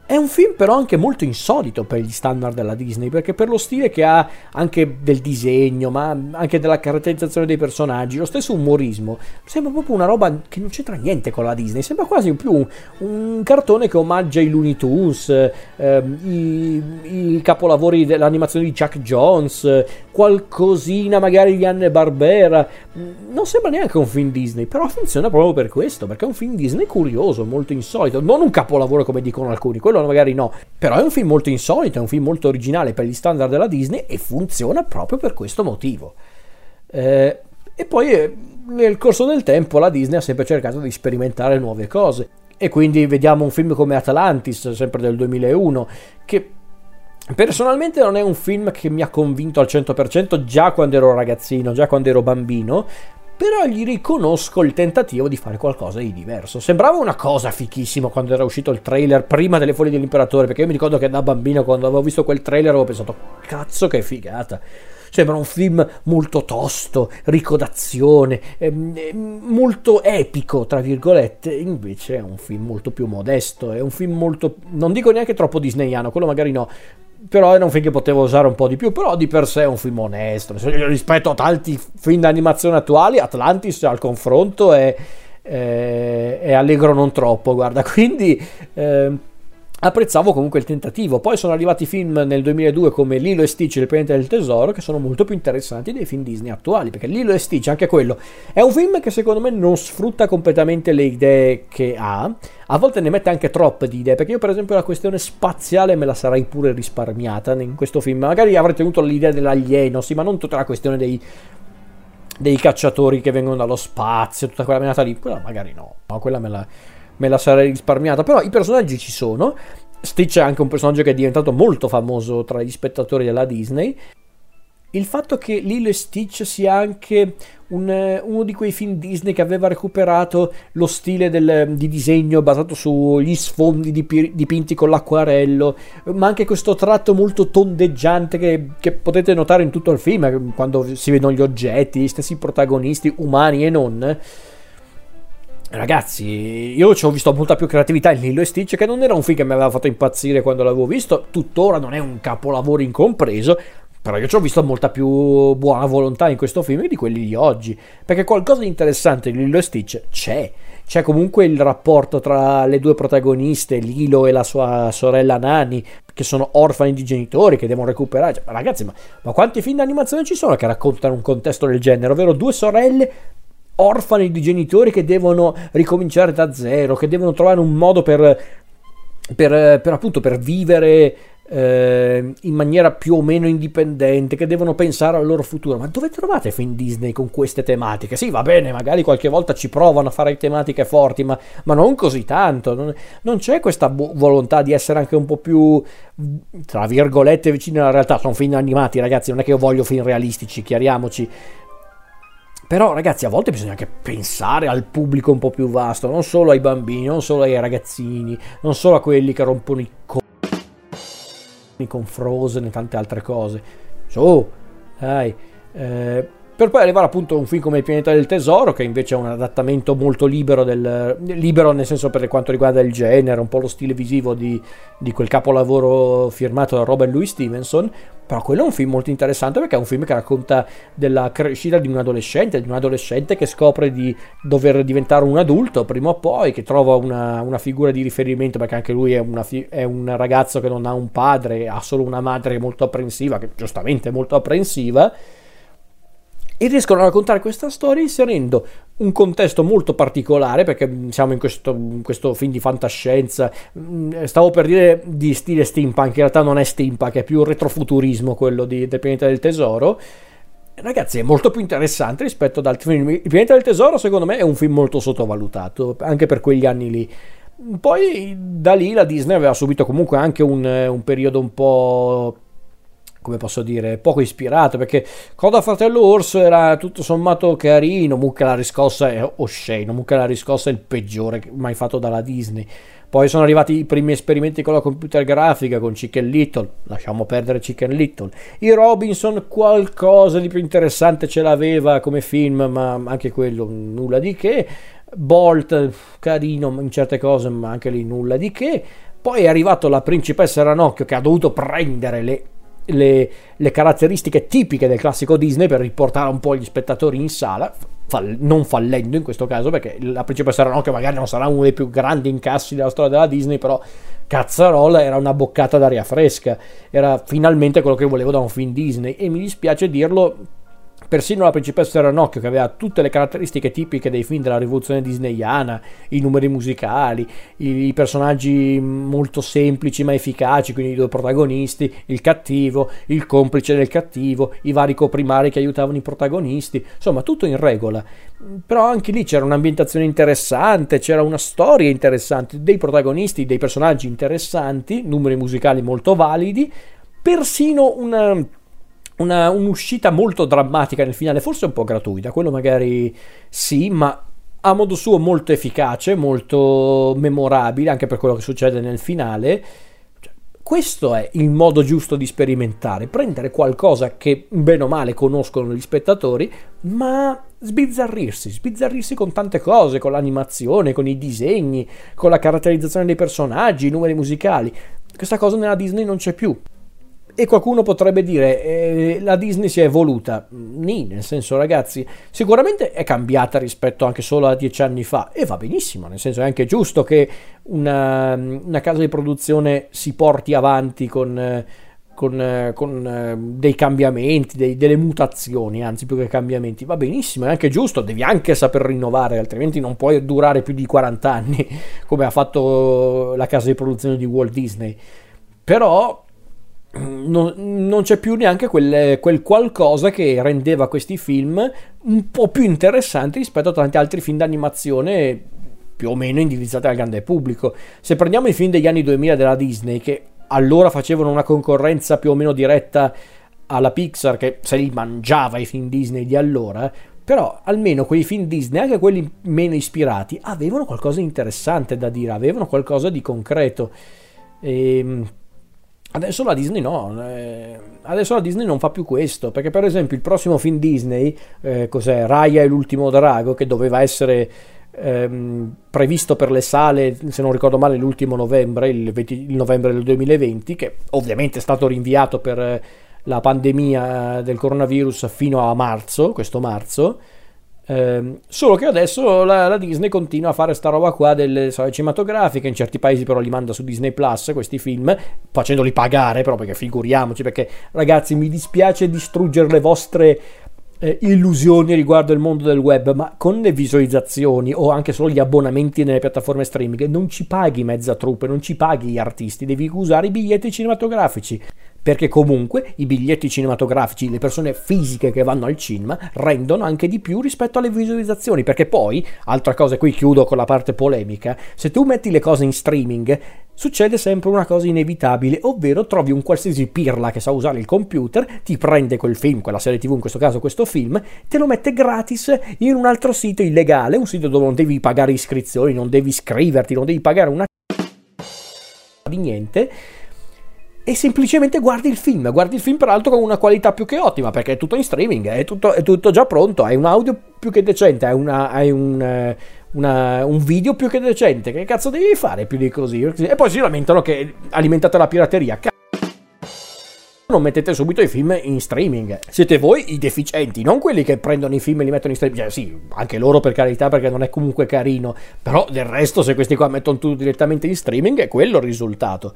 è un film però anche molto insolito per gli standard della Disney, perché per lo stile che ha anche del disegno, ma anche della caratterizzazione dei personaggi, lo stesso umorismo, sembra proprio una roba che non c'entra niente con la Disney, sembra quasi più un, cartone che omaggia i Looney Tunes, eh, i, i, capolavori dell'animazione di Chuck Jones, qualcosina magari di Anne Barbera, non sembra neanche un film Disney, però funziona proprio per questo, perché è un film Disney curioso, molto insolito, non un capolavoro come dicono alcuni, quello magari no, però è un film molto insolito, è un film molto originale per gli standard della Disney e funziona proprio per questo motivo. Eh, e poi eh, nel corso del tempo la Disney ha sempre cercato di sperimentare nuove cose e quindi vediamo un film come Atlantis, sempre del 2001, che Personalmente non è un film che mi ha convinto al 100% già quando ero ragazzino, già quando ero bambino, però gli riconosco il tentativo di fare qualcosa di diverso. Sembrava una cosa fichissima quando era uscito il trailer prima delle folie dell'imperatore, perché io mi ricordo che da bambino quando avevo visto quel trailer avevo pensato cazzo che figata. Sembra un film molto tosto, ricco d'azione, ehm, molto epico, tra virgolette, invece è un film molto più modesto, è un film molto, non dico neanche troppo disneyano, quello magari no, però era un film che potevo usare un po' di più, però di per sé è un film onesto, rispetto a tanti film d'animazione attuali, Atlantis al confronto è, è, è allegro non troppo, guarda, quindi... Eh, apprezzavo comunque il tentativo. Poi sono arrivati film nel 2002 come Lilo e Stitch il pianeta del tesoro che sono molto più interessanti dei film Disney attuali, perché Lilo e Stitch, anche quello, è un film che secondo me non sfrutta completamente le idee che ha. A volte ne mette anche troppe di idee, perché io per esempio la questione spaziale me la sarei pure risparmiata in questo film. Magari avrei tenuto l'idea dell'alieno, sì, ma non tutta la questione dei dei cacciatori che vengono dallo spazio, tutta quella menata lì, quella magari no, no quella me la me la sarei risparmiata. Però i personaggi ci sono. Stitch è anche un personaggio che è diventato molto famoso tra gli spettatori della Disney. il fatto che Lilo e Stitch sia anche un, uno di quei film Disney che aveva recuperato lo stile del, di disegno basato sugli sfondi dipinti con l'acquarello, ma anche questo tratto molto tondeggiante che, che, potete notare in tutto il film, quando si vedono gli oggetti, gli stessi protagonisti, umani e non. Ragazzi, io ci ho visto molta più creatività in Lilo e Stitch, che non era un film che mi aveva fatto impazzire quando l'avevo visto, tuttora non è un capolavoro incompreso, però io ci ho visto molta più buona volontà in questo film di quelli di oggi. Perché qualcosa di interessante in Lilo e Stitch c'è. C'è comunque il rapporto tra le due protagoniste, Lilo e la sua sorella Nani, che sono orfani di genitori, che devono recuperare. Cioè, ragazzi, ma, ma quanti film d'animazione ci sono che raccontano un contesto del genere? Ovvero due sorelle orfani di genitori che devono ricominciare da zero, che devono trovare un modo per, per, per appunto per vivere eh, in maniera più o meno indipendente, che devono pensare al loro futuro. Ma dove trovate film Disney con queste tematiche? Sì, va bene, magari qualche volta ci provano a fare tematiche forti, ma, ma non così tanto. Non, non c'è questa bo- volontà di essere anche un po' più, tra virgolette, vicini alla realtà. Sono film animati, ragazzi, non è che io voglio film realistici, chiariamoci. Però ragazzi a volte bisogna anche pensare al pubblico un po' più vasto, non solo ai bambini, non solo ai ragazzini, non solo a quelli che rompono i co con Frozen e tante altre cose. Su, dai. Eh, per poi arrivare appunto a un film come Il pianeta del tesoro, che invece è un adattamento molto libero, del, libero nel senso per quanto riguarda il genere, un po' lo stile visivo di, di quel capolavoro firmato da Robert Louis Stevenson, però quello è un film molto interessante perché è un film che racconta della crescita di un adolescente, di un adolescente che scopre di dover diventare un adulto prima o poi, che trova una, una figura di riferimento perché anche lui è, una, è, un ragazzo che non ha un padre, ha solo una madre molto apprensiva, che giustamente è molto apprensiva e riescono a raccontare questa storia inserendo un contesto molto particolare perché siamo in questo, in questo, film di fantascienza. Mm, stavo per dire di stile steampunk in realtà non è steampunk è più retrofuturismo quello di, del pianeta del tesoro. Ragazzi è molto più interessante rispetto ad altri film. Il pianeta del tesoro secondo me è un film molto sottovalutato anche per quegli anni lì. Poi da lì la Disney aveva subito comunque anche un, un periodo un po' come posso dire, poco ispirato, perché Coda Fratello Orso era tutto sommato carino, Mucca la riscossa è osceno, Mucca la riscossa è il peggiore mai fatto dalla Disney. Poi sono arrivati i primi esperimenti con la computer grafica, con Chicken Little, lasciamo perdere Chicken Little. I Robinson qualcosa di più interessante ce l'aveva come film, ma anche quello nulla di che. Bolt, carino in certe cose, ma anche lì nulla di che. Poi è arrivato la principessa Ranocchio che ha dovuto prendere le le, le, caratteristiche tipiche del classico Disney per riportare un po' gli spettatori in sala, fall- non fallendo in questo caso, perché la principessa Ranocchio magari non sarà uno dei più grandi incassi della storia della Disney, però cazzarola era una boccata d'aria fresca, era finalmente quello che volevo da un film Disney e mi dispiace dirlo Persino la principessa Ranocchio, che aveva tutte le caratteristiche tipiche dei film della rivoluzione disneyana, i numeri musicali, i, personaggi molto semplici ma efficaci, quindi i due protagonisti, il cattivo, il complice del cattivo, i vari coprimari che aiutavano i protagonisti, insomma tutto in regola. Però anche lì c'era un'ambientazione interessante, c'era una storia interessante, dei protagonisti, dei personaggi interessanti, numeri musicali molto validi, persino una una, un'uscita molto drammatica nel finale, forse un po' gratuita, quello magari sì, ma a modo suo molto efficace, molto memorabile, anche per quello che succede nel finale. Cioè, questo è il modo giusto di sperimentare, prendere qualcosa che bene o male conoscono gli spettatori, ma sbizzarrirsi, sbizzarrirsi con tante cose, con l'animazione, con i disegni, con la caratterizzazione dei personaggi, i numeri musicali. Questa cosa nella Disney non c'è più. E qualcuno potrebbe dire, eh, la Disney si è evoluta. Nì, nel senso ragazzi, sicuramente è cambiata rispetto anche solo a dieci anni fa e va benissimo, nel senso è anche giusto che una, una casa di produzione si porti avanti con... Con, con, dei cambiamenti, dei, delle mutazioni, anzi più che cambiamenti, va benissimo, è anche giusto, devi anche saper rinnovare, altrimenti non puoi durare più di 40 anni come ha fatto la casa di produzione di Walt Disney. Però non, non, c'è più neanche quel, quel, qualcosa che rendeva questi film un po' più interessanti rispetto a tanti altri film d'animazione più o meno indirizzati al grande pubblico. Se prendiamo i film degli anni 2000 della Disney, che allora facevano una concorrenza più o meno diretta alla Pixar che se li mangiava i film Disney di allora, però almeno quei film Disney, anche quelli meno ispirati, avevano qualcosa di interessante da dire, avevano qualcosa di concreto. Ehm, adesso la Disney no, eh, adesso la Disney non fa più questo, perché per esempio il prossimo film Disney, eh, cos'è? Raya e l'ultimo drago, che doveva essere ehm, previsto per le sale, se non ricordo male, l'ultimo novembre, il, 20, il novembre del 2020, che ovviamente è stato rinviato per la pandemia del coronavirus fino a marzo, questo marzo. Eh, solo che adesso la, la, Disney continua a fare sta roba qua delle sale cinematografiche, in certi paesi però li manda su Disney Plus questi film, facendoli pagare però perché figuriamoci, perché ragazzi mi dispiace distruggere le vostre eh, illusioni riguardo il mondo del web, ma con le visualizzazioni o anche solo gli abbonamenti nelle piattaforme streaming non ci paghi mezza truppe, non ci paghi gli artisti, devi usare i biglietti cinematografici perché comunque i biglietti cinematografici, le persone fisiche che vanno al cinema, rendono anche di più rispetto alle visualizzazioni, perché poi, altra cosa, qui chiudo con la parte polemica, se tu metti le cose in streaming, succede sempre una cosa inevitabile, ovvero trovi un qualsiasi pirla che sa usare il computer, ti prende quel film, quella serie tv, in questo caso questo film, te lo mette gratis in un altro sito illegale, un sito dove non devi pagare iscrizioni, non devi iscriverti, non devi pagare una di niente e semplicemente guardi il film. Guardi il film, peraltro, con una qualità più che ottima perché è tutto in streaming, è tutto, è tutto già pronto. Hai un audio più che decente, hai, una, hai un, eh, una, un, video più che decente. Che cazzo devi fare più di così? E poi si lamentano che alimentate la pirateria. Cazzo non mettete subito i film in streaming. Siete voi i deficienti, non quelli che prendono i film e li mettono in streaming. Cioè, sì, anche loro per carità, perché non è comunque carino. Però del resto, se questi qua mettono tutto direttamente in streaming, è quello il risultato.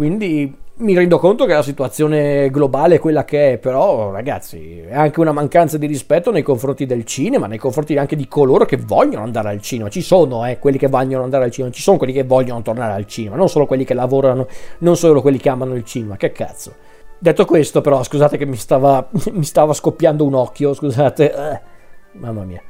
Quindi mi rendo conto che la situazione globale è quella che è, però ragazzi, è anche una mancanza di rispetto nei confronti del cinema, nei confronti anche di coloro che vogliono andare al cinema. Ci sono eh, quelli che vogliono andare al cinema, ci sono quelli che vogliono tornare al cinema, non solo quelli che lavorano, non solo quelli che amano il cinema. Che cazzo. Detto questo, però, scusate che mi stava, mi stava scoppiando un occhio, scusate. Eh, mamma mia.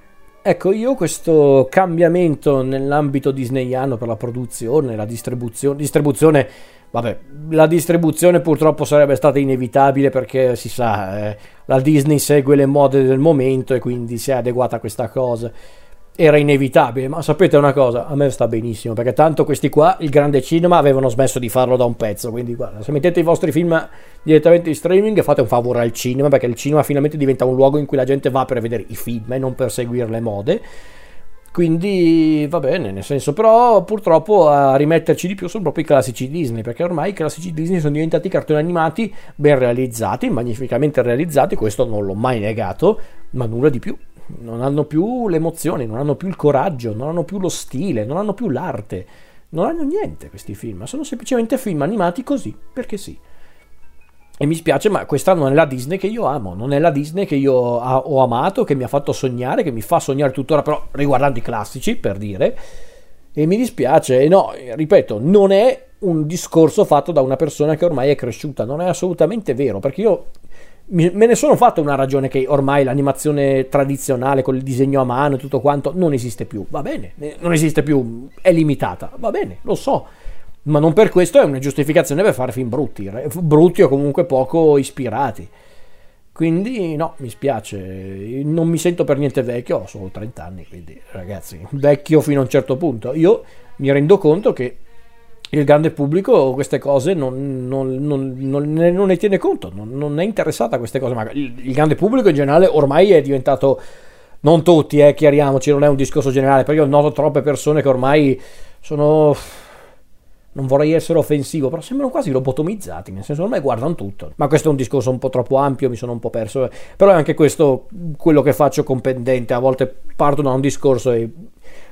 Ecco, io questo cambiamento nell'ambito disneyano per la produzione, la distribuzione, distribuzione Vabbè, la distribuzione purtroppo sarebbe stata inevitabile perché si sa, eh, la Disney segue le mode del momento e quindi si è adeguata a questa cosa. Era inevitabile, ma sapete una cosa, a me sta benissimo perché tanto questi qua, il grande cinema, avevano smesso di farlo da un pezzo. Quindi guarda, se mettete i vostri film direttamente in streaming fate un favore al cinema perché il cinema finalmente diventa un luogo in cui la gente va per vedere i film e non per seguire le mode. Quindi va bene, nel senso, però purtroppo a rimetterci di più sono proprio i classici Disney, perché ormai i classici Disney sono diventati cartoni animati ben realizzati, magnificamente realizzati, questo non l'ho mai negato, ma nulla di più. Non hanno più l'emozione, non hanno più il coraggio, non hanno più lo stile, non hanno più l'arte, non hanno niente questi film, sono semplicemente film animati così, perché sì. E mi spiace, ma questa non è la Disney che io amo, non è la Disney che io ho amato, che mi ha fatto sognare, che mi fa sognare tuttora, però riguardando i classici, per dire. E mi dispiace, no, ripeto, non è un discorso fatto da una persona che ormai è cresciuta, non è assolutamente vero, perché io me ne sono fatto una ragione che ormai l'animazione tradizionale con il disegno a mano e tutto quanto non esiste più, va bene, non esiste più, è limitata, va bene, lo so ma non per questo è una giustificazione per fare film brutti, brutti o comunque poco ispirati. Quindi no, mi spiace, non mi sento per niente vecchio, ho solo 30 anni, quindi ragazzi, vecchio fino a un certo punto. Io mi rendo conto che il grande pubblico queste cose non, non, non, non ne, ne, tiene conto, non, è interessato a queste cose, ma il, il, grande pubblico in generale ormai è diventato, non tutti, eh, chiariamoci, non è un discorso generale, perché io noto troppe persone che ormai sono non vorrei essere offensivo, però sembrano quasi lobotomizzati, nel senso ormai guardano tutto. Ma questo è un discorso un po' troppo ampio, mi sono un po' perso. Però è anche questo quello che faccio con pendente. A volte parto da un discorso e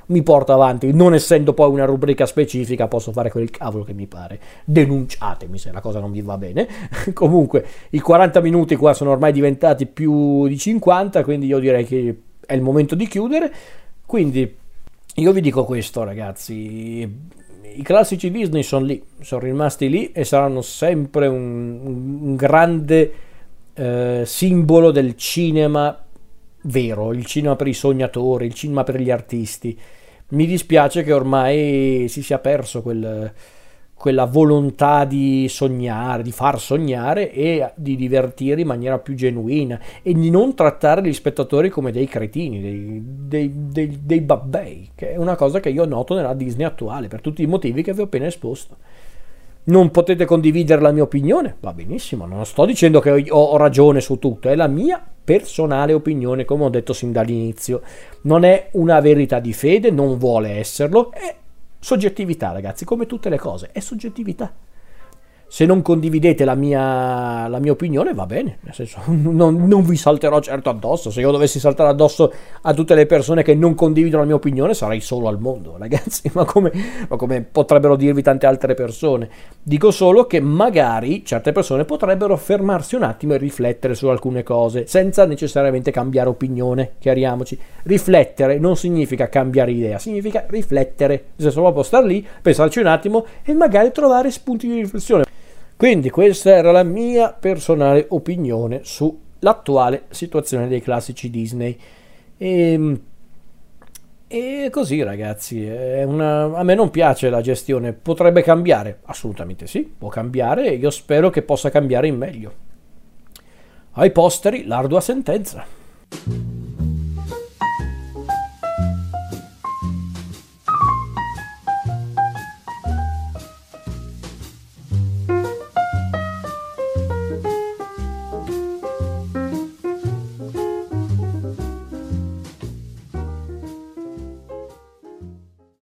mi porto avanti. Non essendo poi una rubrica specifica, posso fare quel cavolo che mi pare. Denunciatemi se la cosa non vi va bene. Comunque, i 40 minuti qua sono ormai diventati più di 50, quindi io direi che è il momento di chiudere. Quindi io vi dico questo, ragazzi i classici Disney sono lì, sono rimasti lì e saranno sempre un, un grande eh, simbolo del cinema vero, il cinema per i sognatori, il cinema per gli artisti. Mi dispiace che ormai si sia perso quel, quella volontà di sognare, di far sognare e di divertire in maniera più genuina e di non trattare gli spettatori come dei cretini, dei, dei, dei, dei babbei, che è una cosa che io noto nella Disney attuale per tutti i motivi che vi ho appena esposto. Non potete condividere la mia opinione? Va benissimo, non sto dicendo che ho ragione su tutto, è la mia personale opinione, come ho detto sin dall'inizio. Non è una verità di fede, non vuole esserlo, è Soggettività, ragazzi, come tutte le cose, è soggettività. Se non condividete la mia, la mia opinione, va bene, nel senso, non, non, vi salterò certo addosso. Se io dovessi saltare addosso a tutte le persone che non condividono la mia opinione, sarei solo al mondo, ragazzi. Ma come, ma come potrebbero dirvi tante altre persone? Dico solo che magari certe persone potrebbero fermarsi un attimo e riflettere su alcune cose, senza necessariamente cambiare opinione, chiariamoci. Riflettere non significa cambiare idea, significa riflettere. Nel senso, proprio star lì, pensarci un attimo e magari trovare spunti di riflessione. Quindi questa era la mia personale opinione sull'attuale situazione dei classici Disney. E, ehm, e così ragazzi, una, a me non piace la gestione, potrebbe cambiare? Assolutamente sì, può cambiare e io spero che possa cambiare in meglio. Ai posteri l'ardua sentenza.